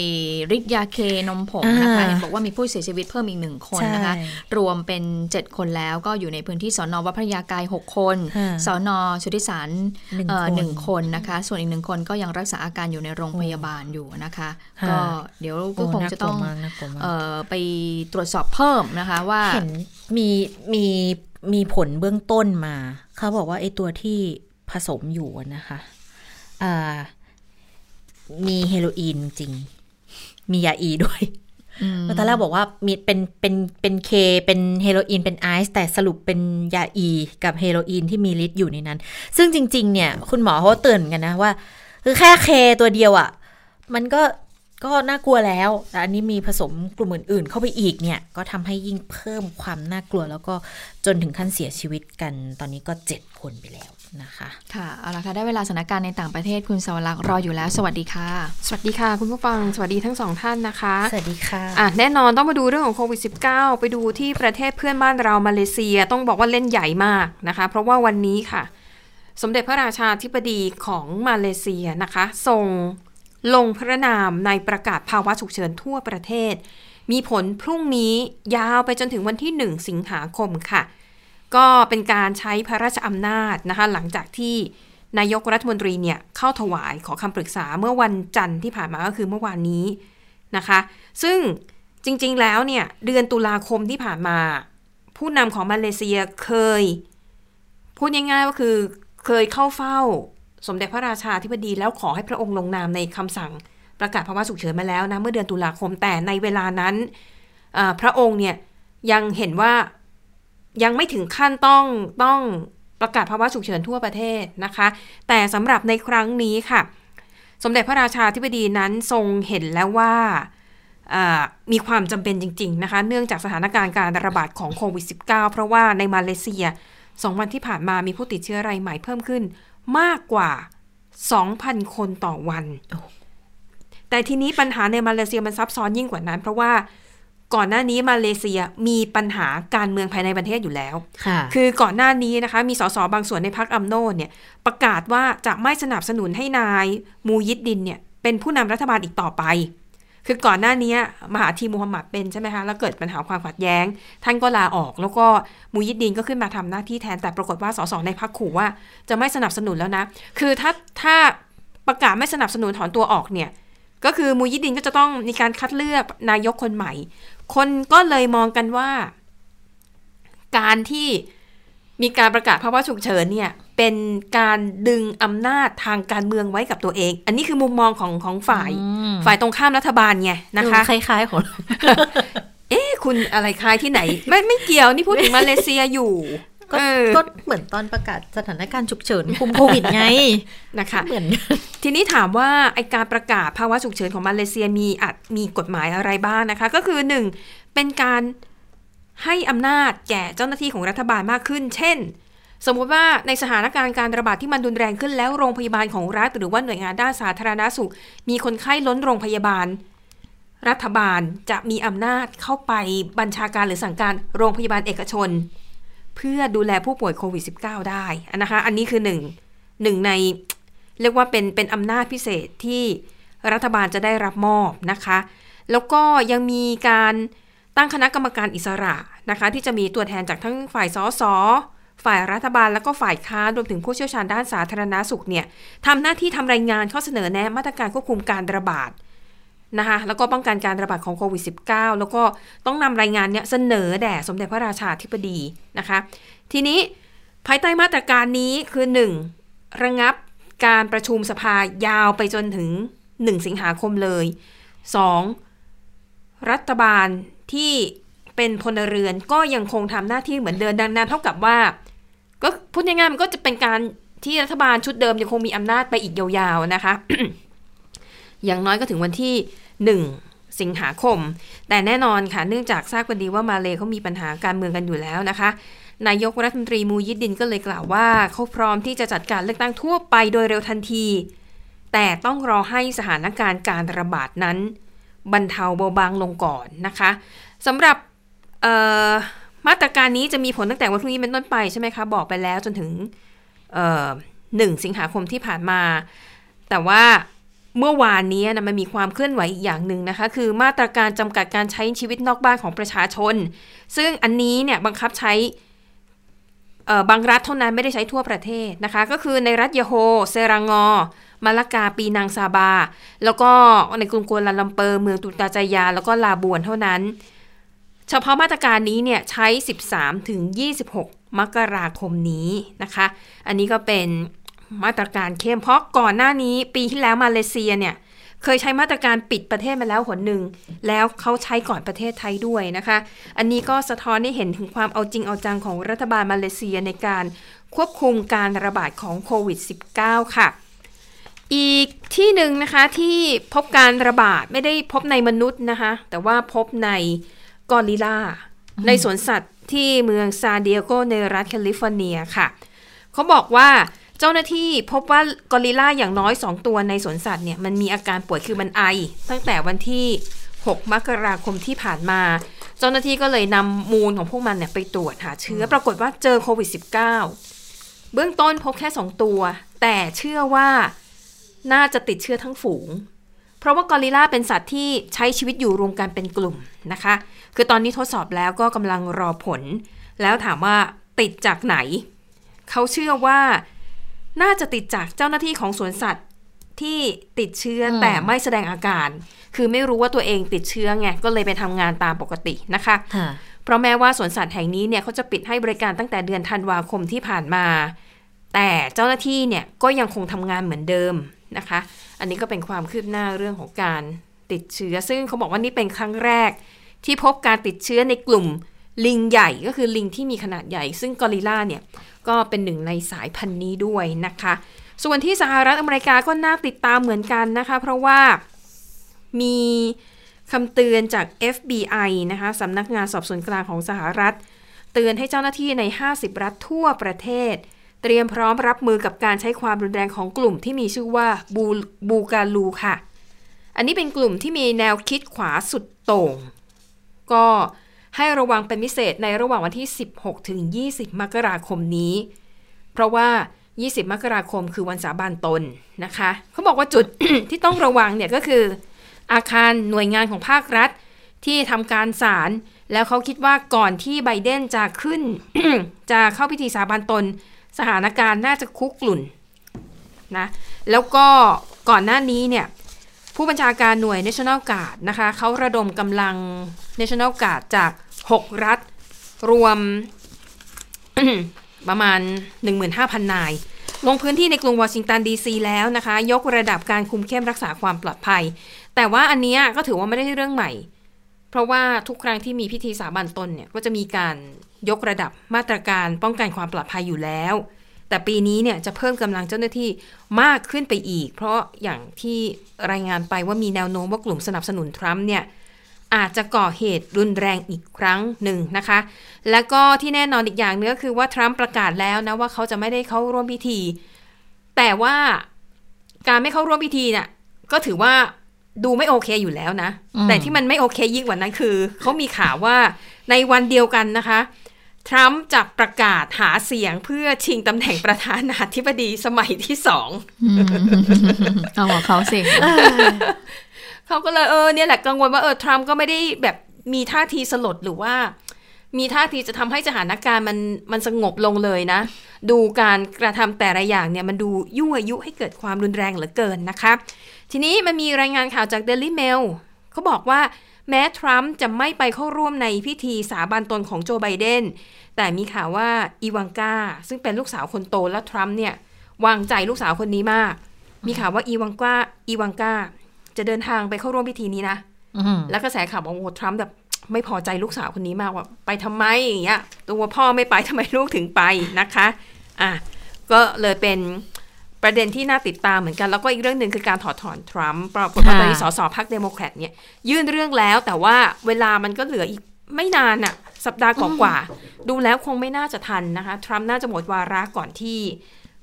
ฤทธิ์ยาเคนมผงนะคะอ่าเห็นบอกว่ามีผู้เสียชีวิตเพิ่มอีกหนึ่งคนนะคะใช่รวมเป็น 7 คนแล้วก็อยู่ในพื้นที่สอนอวัดพระยากาย 6 คนค่ะสอนอชุติสารหนึ่งเอ่อคนหนึ่งคนนะคะ ส่วนอีกหนึ่งคนก็ยังรักษาอาการอยู่ในโรงพยาบาลอยู่นะคะค่ะก็เดี๋ยวก็คงจะต้องโน่ากลัวมากน่ากลัวมากเอ่อไปตรวจสอบเพิ่มนะคะว่าเห็นมีมีมีผลเบื้องต้นมา เขาบอกว่าไอ้ตัวที่ผสมอยู่อะนะคะอ่า มีเฮโรอีนจริง มียาอีด้วยอืมตอนแรกบอกว่ามีเป็นเป็นเป็นเคเป็นเฮโรอีนเป็นไอซ์แต่สรุปเป็นยาอีกับเฮโรอีนที่มีฤทธิ์อยู่ในนั้น ซึ่งจริง ๆ เนี่ย คุณหมอเขาก็เตือนกันนะว่า คือแค่เคตัวเดียวอะ่ะ มันก็ก็น่ากลัวแล้วแต่อันนี้มีผสมกลุ่มอื่น ๆ เข้าไปอีกเนี่ย ก็ทำให้ยิ่งเพิ่มความน่ากลัวแล้วก็จนถึงขั้นเสียชีวิตกัน ตอนนี้ก็เจ็ดคนไปแล้ว นะคะค่ะเอาละค่ะได้เวลาสถานการณ์ในต่างประเทศคุณสวรักษ์รออยู่แล้ว สวัสดีค่ะ สวัสดีค่ะ คุณผู้ฟังสวัสดีทั้งสองท่านนะคะ สวัสดีค่ะอะแน่นอนต้องมาดูเรื่องของโควิด -19 ไปดูที่ประเทศเพื่อนบ้านเรามาเลเซียต้องบอกว่าเล่นใหญ่มากนะคะ เพราะว่าวันนี้ค่ะ สมเด็จพระราชาธิบดีของมาเลเซียนะคะส่งลงพระนามในประกาศภาวะฉุกเฉินทั่วประเทศ มีผลพรุ่งนี้ยาวไปจนถึงวันที่ 1 สิงหาคมค่ะ ก็เป็นการใช้พระราชอำนาจนะคะหลังจากที่นายกรัฐมนตรีเนี่ยเข้าถวายขอคำปรึกษาเมื่อวันจันทร์ที่ผ่านมาก็คือเมื่อวานนี้นะคะ ซึ่งจริงๆแล้วเนี่ยเดือนตุลาคมที่ผ่านมา ผู้นำของมาเลเซียเคย พูดง่ายๆก็คือเคยเข้าเฝ้าสมเด็จพระราชาธิบดีแล้วขอให้พระองค์ลงนามในคำสั่งประกาศภาวะฉุกเฉินมาแล้วนะเมื่อเดือนตุลาคมแต่ในเวลานั้นพระองค์เนี่ยยังเห็นว่า ยังไม่ถึงขั้นต้องต้องประกาศภาวะฉุกเฉินทั่วประเทศนะคะ แต่สำหรับในครั้งนี้ค่ะ สมเด็จพระราชาธิบดีนั้นทรงเห็นแล้วว่าอ่ามีความจำเป็นจริง ๆ นะคะ เนื่องจากสถานการณ์การระบาดของโควิด -19 เพราะว่าในมาเลเซียสองวันที่ผ่านมามีผู้ติดเชื้อรายใหม่เพิ่มขึ้นมากกว่า 2,000 คนต่อวัน แต่ทีนี้ปัญหาในมาเลเซียมันซับซ้อนยิ่งกว่านั้น เพราะว่า ก่อนหน้านี้มาเลเซียมีปัญหาการเมืองภายในประเทศอยู่แล้วค่ะคือก่อนหน้านี้นะคะมีสสบางส่วนในพรรคอัมโนเนี่ยประกาศว่าจะไม่สนับสนุนให้นายมูยิดดินเนี่ยเป็นผู้นำรัฐบาลอีกต่อไป คือก่อนหน้านี้มหาธีมูฮัมหมัดเป็นใช่ไหมคะแล้วเกิดปัญหาความขัดแย้ง ท่านก็ลาออก แล้วก็มูยิดดินก็ขึ้นมาทำหน้าที่แทนแต่ปรากฏว่าสสในพรรคขู่ว่าจะไม่สนับสนุนแล้วนะ คือถ้าถ้าประกาศไม่สนับสนุนถอนตัวออกเนี่ยก็คือมูยิดดินก็จะต้องมีการคัดเลือกนายกคนใหม่ คนก็เลยมองกันว่า การที่มีการประกาศภาวะฉุกเฉินเนี่ย เป็นการดึงอำนาจทางการเมืองไว้กับตัวเอง อันนี้คือมุมมองของของฝ่ายอืมฝ่ายตรงข้ามรัฐบาลไงนะคะดูคล้ายๆของเราเอ๊ะคุณอะไรคล้ายที่ไหน ไม่ไม่เกี่ยวนี่พูดถึงมาเลเซียอยู่ ก็เออก็เหมือนตอนประกาศสถานการณ์ฉุกเฉินคุมโควิดไงนะคะเหมือนทีนี้ถามว่าไอการประกาศภาวะฉุกเฉินของมาเลเซียมีอาจมีกฎหมายอะไรบ้างนะคะ ก็คือหนึ่งเป็นการให้อำนาจแก่เจ้าหน้าที่ของรัฐบาลมากขึ้น เช่น สมมุติว่าในสถานการณ์การระบาดที่มันรุนแรงขึ้นแล้วโรงพยาบาลของรัฐ หรือว่าหน่วยงานด้านสาธารณาสุข มีคนไข้ล้นโรงพยาบาล รัฐบาลจะมีอำนาจเข้าไปบัญชาการหรือสั่งการโรงพยาบาลเอกชน เพื่อดูแลผู้ป่วยโควิด -19 ได้นะคะ อันนี้คือหนึ่งหนึ่งในเรียกว่าเป็นเป็นอำนาจพิเศษที่รัฐบาลจะได้รับมอบนะคะ แล้วก็ยังมีการตั้งคณะกรรมการอิสระนะคะ ที่จะมีตัวแทนจากทั้งฝ่ายสสฝ่ายรัฐบาลแล้วก็ฝ่ายค้านรวมถึงผู้เชี่ยวชาญด้านสาธารณาสุขเนี่ยทำหน้าที่ทำรายงานข้อเสนอแนะมาตรการควบคุมการระบาด นะคะแล้วก็ป้องกันการระบาดของโควิด -19 แล้วก็ต้องนำรายงานเนี่ยเสนอแด่สมเด็จพระราชาธิบดีนะคะ ทีนี้ภายใต้มาตรการนี้คือ 1. ระงับการประชุมสภายาวไปจนถึง 1 สิงหาคมเลย 2. รัฐบาลที่เป็นพลเรือนก็ยังคงทำหน้าที่เหมือนเดิมดังนั้นเท่ากับว่า ก็พูดง่ายๆมันก็จะเป็นการที่รัฐบาลชุดเดิมยังคงมีอำนาจไปอีกยาวๆนะคะ อย่างน้อยก็ถึงวันที่หนึ่งสิงหาคม แต่แน่นอนค่ะ เนื่องจากทราบกันดีว่ามาเลเขามีปัญหาการเมืองกันอยู่แล้วนะคะ นายกรัฐมนตรีมูยิดดินก็เลยกล่าวว่าเขาพร้อมที่จะจัดการเลือกตั้งทั่วไปโดยเร็วทันที แต่ต้องรอให้สถานการณ์การระบาดนั้น บรรเทาเบาบางลงก่อนนะคะสำหรับมาตรการนี้จะมีผลตั้งแต่วันพรุ่งนี้เป็นต้นไปใช่ไหมคะ บอกไปแล้วจนถึงหนึ่งสิงหาคมที่ผ่านมา แต่ว่า เมื่อวานนี้นะมันมีความเคลื่อนไหวอีกอย่างหนึ่งนะคะ คือมาตรการจำกัดการใช้ชีวิตนอกบ้านของประชาชน ซึ่งอันนี้เนี่ยบังคับใช้บางรัฐเท่านั้นไม่ได้ใช้ทั่วประเทศนะคะ ก็คือในรัฐยโฮ เซรางอ มาลากาปีนังซาบา แล้วก็ในกรุงกัวลาลัมเปอร์ เมืองตุตาจายา แล้วก็ลาบวนเท่านั้น เฉพาะมาตรการนี้เนี่ยใช้ 13 ถึง 26 มกราคมนี้นะคะ อันนี้ก็เป็น มาตรการเข้มเพราะก่อนหน้านี้ปีที่แล้วมาเลเซียเนี่ยเคยใช้มาตรการปิดประเทศมาแล้วหนหนึ่ง แล้วเขาใช้ก่อนประเทศไทยด้วยนะคะ อันนี้ก็สะท้อนให้เห็นถึงความเอาจริงเอาจังของรัฐบาลมาเลเซียในการควบคุมการระบาดของโควิด -19 ค่ะ อีกที่หนึ่งนะคะที่พบการระบาดไม่ได้พบในมนุษย์นะคะ แต่ว่าพบในกอริลลาในสวนสัตว์ที่เมืองซานดิเอโกในรัฐแคลิฟอร์เนียค่ะ เขาบอกว่า เจ้าหน้าที่พบว่ากอริลลาอย่างน้อย 2 ตัวในสวนสัตว์เนี่ยมันมีอาการป่วยคือมันไอ ตั้งแต่วันที่ 6 มกราคมที่ผ่านมา เจ้าหน้าที่ก็เลยนำมูลของพวกมันเนี่ยไปตรวจหาเชื้อ ปรากฏว่าเจอโควิด -19 เบื้องต้นพบแค่ 2 ตัว แต่เชื่อว่าน่าจะติดเชื้อทั้งฝูง เพราะว่ากอริลลาเป็นสัตว์ที่ใช้ชีวิตอยู่รวมกันเป็นกลุ่มนะคะ คือตอนนี้ทดสอบแล้วก็กำลังรอผล แล้วถามว่าติดจากไหน เขาเชื่อว่า น่าจะติดจากเจ้าหน้าที่ของสวนสัตว์ที่ติดเชื้อแต่ไม่แสดงอาการ คือไม่รู้ว่าตัวเองติดเชื้อไงก็เลยไปทำงานตามปกตินะคะ เพราะแม้ว่าสวนสัตว์แห่งนี้เนี่ยเขาจะปิดให้บริการตั้งแต่เดือนธันวาคมที่ผ่านมา แต่เจ้าหน้าที่เนี่ยก็ยังคงทำงานเหมือนเดิมนะคะ อันนี้ก็เป็นความคืบหน้าเรื่องของการติดเชื้อ ซึ่งเขาบอกว่านี่เป็นครั้งแรก ที่พบการติดเชื้อในกลุ่มลิงใหญ่ก็คือลิงที่มีขนาดใหญ่ ซึ่งกอริลลาเนี่ย ก็เป็นหนึ่งในสายพันธุ์นี้ด้วยนะคะ ส่วนที่สหรัฐอเมริกาก็น่าติดตามเหมือนกันนะคะ เพราะว่ามีคำเตือนจาก FBI นะคะสำนักงานสอบสวนกลางของสหรัฐ เตือนให้เจ้าหน้าที่ใน 50 รัฐทั่วประเทศ เตรียมพร้อมรับมือกับการใช้ความรุนแรงของกลุ่มที่มีชื่อว่าบูบูกาลูค่ะ อันนี้เป็นกลุ่มที่มีแนวคิดขวาสุดโต่ง ก็ ให้ระวังเป็นพิเศษในระหว่างวันที่ 16 ถึง 20 มกราคมนี้ เพราะว่า 20 มกราคมคือวันสาบานตนนะคะ เขาบอกว่าจุด ที่ต้องระวังเนี่ยก็คือ อาคารหน่วยงานของภาครัฐ ที่ทำการศาลแล้วเขาคิดว่าก่อนที่ไบเดนจะขึ้น จะเข้าพิธีสาบานตน สถานการณ์น่าจะคุกกลุ่นนะแล้วก็ก่อนหน้านี้เนี่ยผู้บัญชาการหน่วย National Guard นะคะเขาระดมกำลัง National Guard จาก 6 รัฐ รวมประมาณ 15,000 นาย ลงพื้นที่ในกรุงวอชิงตันดีซีแล้วนะคะ ยกระดับการคุมเข้มรักษาความปลอดภัย แต่ว่าอันนี้ก็ถือว่าไม่ได้เรื่องใหม่ เพราะว่าทุกครั้งที่มีพิธีสาบานตนเนี่ยก็จะมีการยกระดับมาตรการป้องกันความปลอดภัยอยู่แล้ว แต่ปีนี้เนี่ยจะเพิ่มกำลังเจ้าหน้าที่มากขึ้นไปอีก เพราะอย่างที่รายงานไปว่ามีแนวโน้มว่ากลุ่มสนับสนุนทรัมป์เนี่ย อาจจะก่อเหตุรุนแรงอีกครั้งหนึ่งนะคะ และก็ที่แน่นอนอีกอย่างนึงก็คือว่าทรัมป์ประกาศแล้วนะว่าเขาจะไม่ได้เข้าร่วมพิธี แต่ว่าการไม่เข้าร่วมพิธีเนี่ยก็ถือว่าดูไม่โอเคอยู่แล้วนะ แต่ที่มันไม่โอเคยิ่งกว่านั้นคือ เขามีข่าวว่าในวันเดียวกันนะคะ ทรัมป์จะประกาศหาเสียงเพื่อชิงตำแหน่งประธานาธิบดีสมัยที่สอง เอาของเขาสิ เขาก็เลยเออเนี่ยแหละกังวลว่าเออทรัมป์ก็ไม่ได้แบบมีท่าทีสลดหรือว่า มีท่าทีจะทำให้สถานการณ์มันมันสงบลงเลยนะ ดูการกระทำแต่ละอย่างเนี่ยมันดูยั่วยุให้เกิดความรุนแรงเหลือเกินนะคะ ทีนี้มันมีรายงานข่าวจากเดลี่เมลเขาบอกว่าแม้ทรัมป์จะไม่ไปเข้าร่วมในพิธีสาบานตนของโจไบเดน แต่มีข่าวว่าอีวังกาซึ่งเป็นลูกสาวคนโตและทรัมป์เนี่ยวางใจลูกสาวคนนี้มาก มีข่าวว่าอีวังกาอีวังกา จะเดินทางไปเข้าร่วมพิธีนี้นะอืมแล้วกระแสข่าวบอกว่าโอ้โหทรัมป์แบบไม่พอใจลูกสาวคนนี้มากว่า ไปทำไมอย่างเงี้ยตัวพ่อไม่ไปทำไมลูกถึงไปนะคะอะก็เลยเป็นประเด็นที่น่าติดตามเหมือนกัน แล้วก็อีกเรื่องหนึ่งคือการถอดถอนทรัมป์ปรากฏว่าตอนนี้สสพรรคเดโมแครตเนี่ย ยื่นเรื่องแล้วแต่ว่าเวลามันก็เหลืออีกไม่นานอะสัปดาห์กว่าๆดูแล้วคงไม่น่าจะทันนะคะ ทรัมป์น่าจะหมดวาระก่อนที่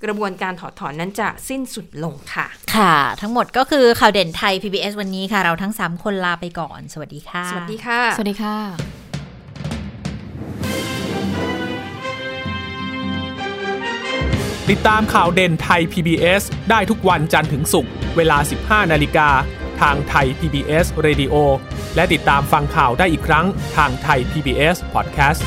กระบวนการถอดถอนนั้นจะสิ้นสุดลงค่ะ ค่ะ ทั้งหมดก็คือข่าวเด่นไทย PBS วันนี้ค่ะ เราทั้ง 3 คนลาไปก่อน สวัสดีค่ะ สวัสดีค่ะ สวัสดีค่ะ ติดตามข่าวเด่นไทย PBS ได้ทุกวันจันทร์ถึงศุกร์เวลา 15 นาฬิกาทางไทย PBS Radio และติดตามฟังข่าวได้อีกครั้งทางไทย PBS Podcast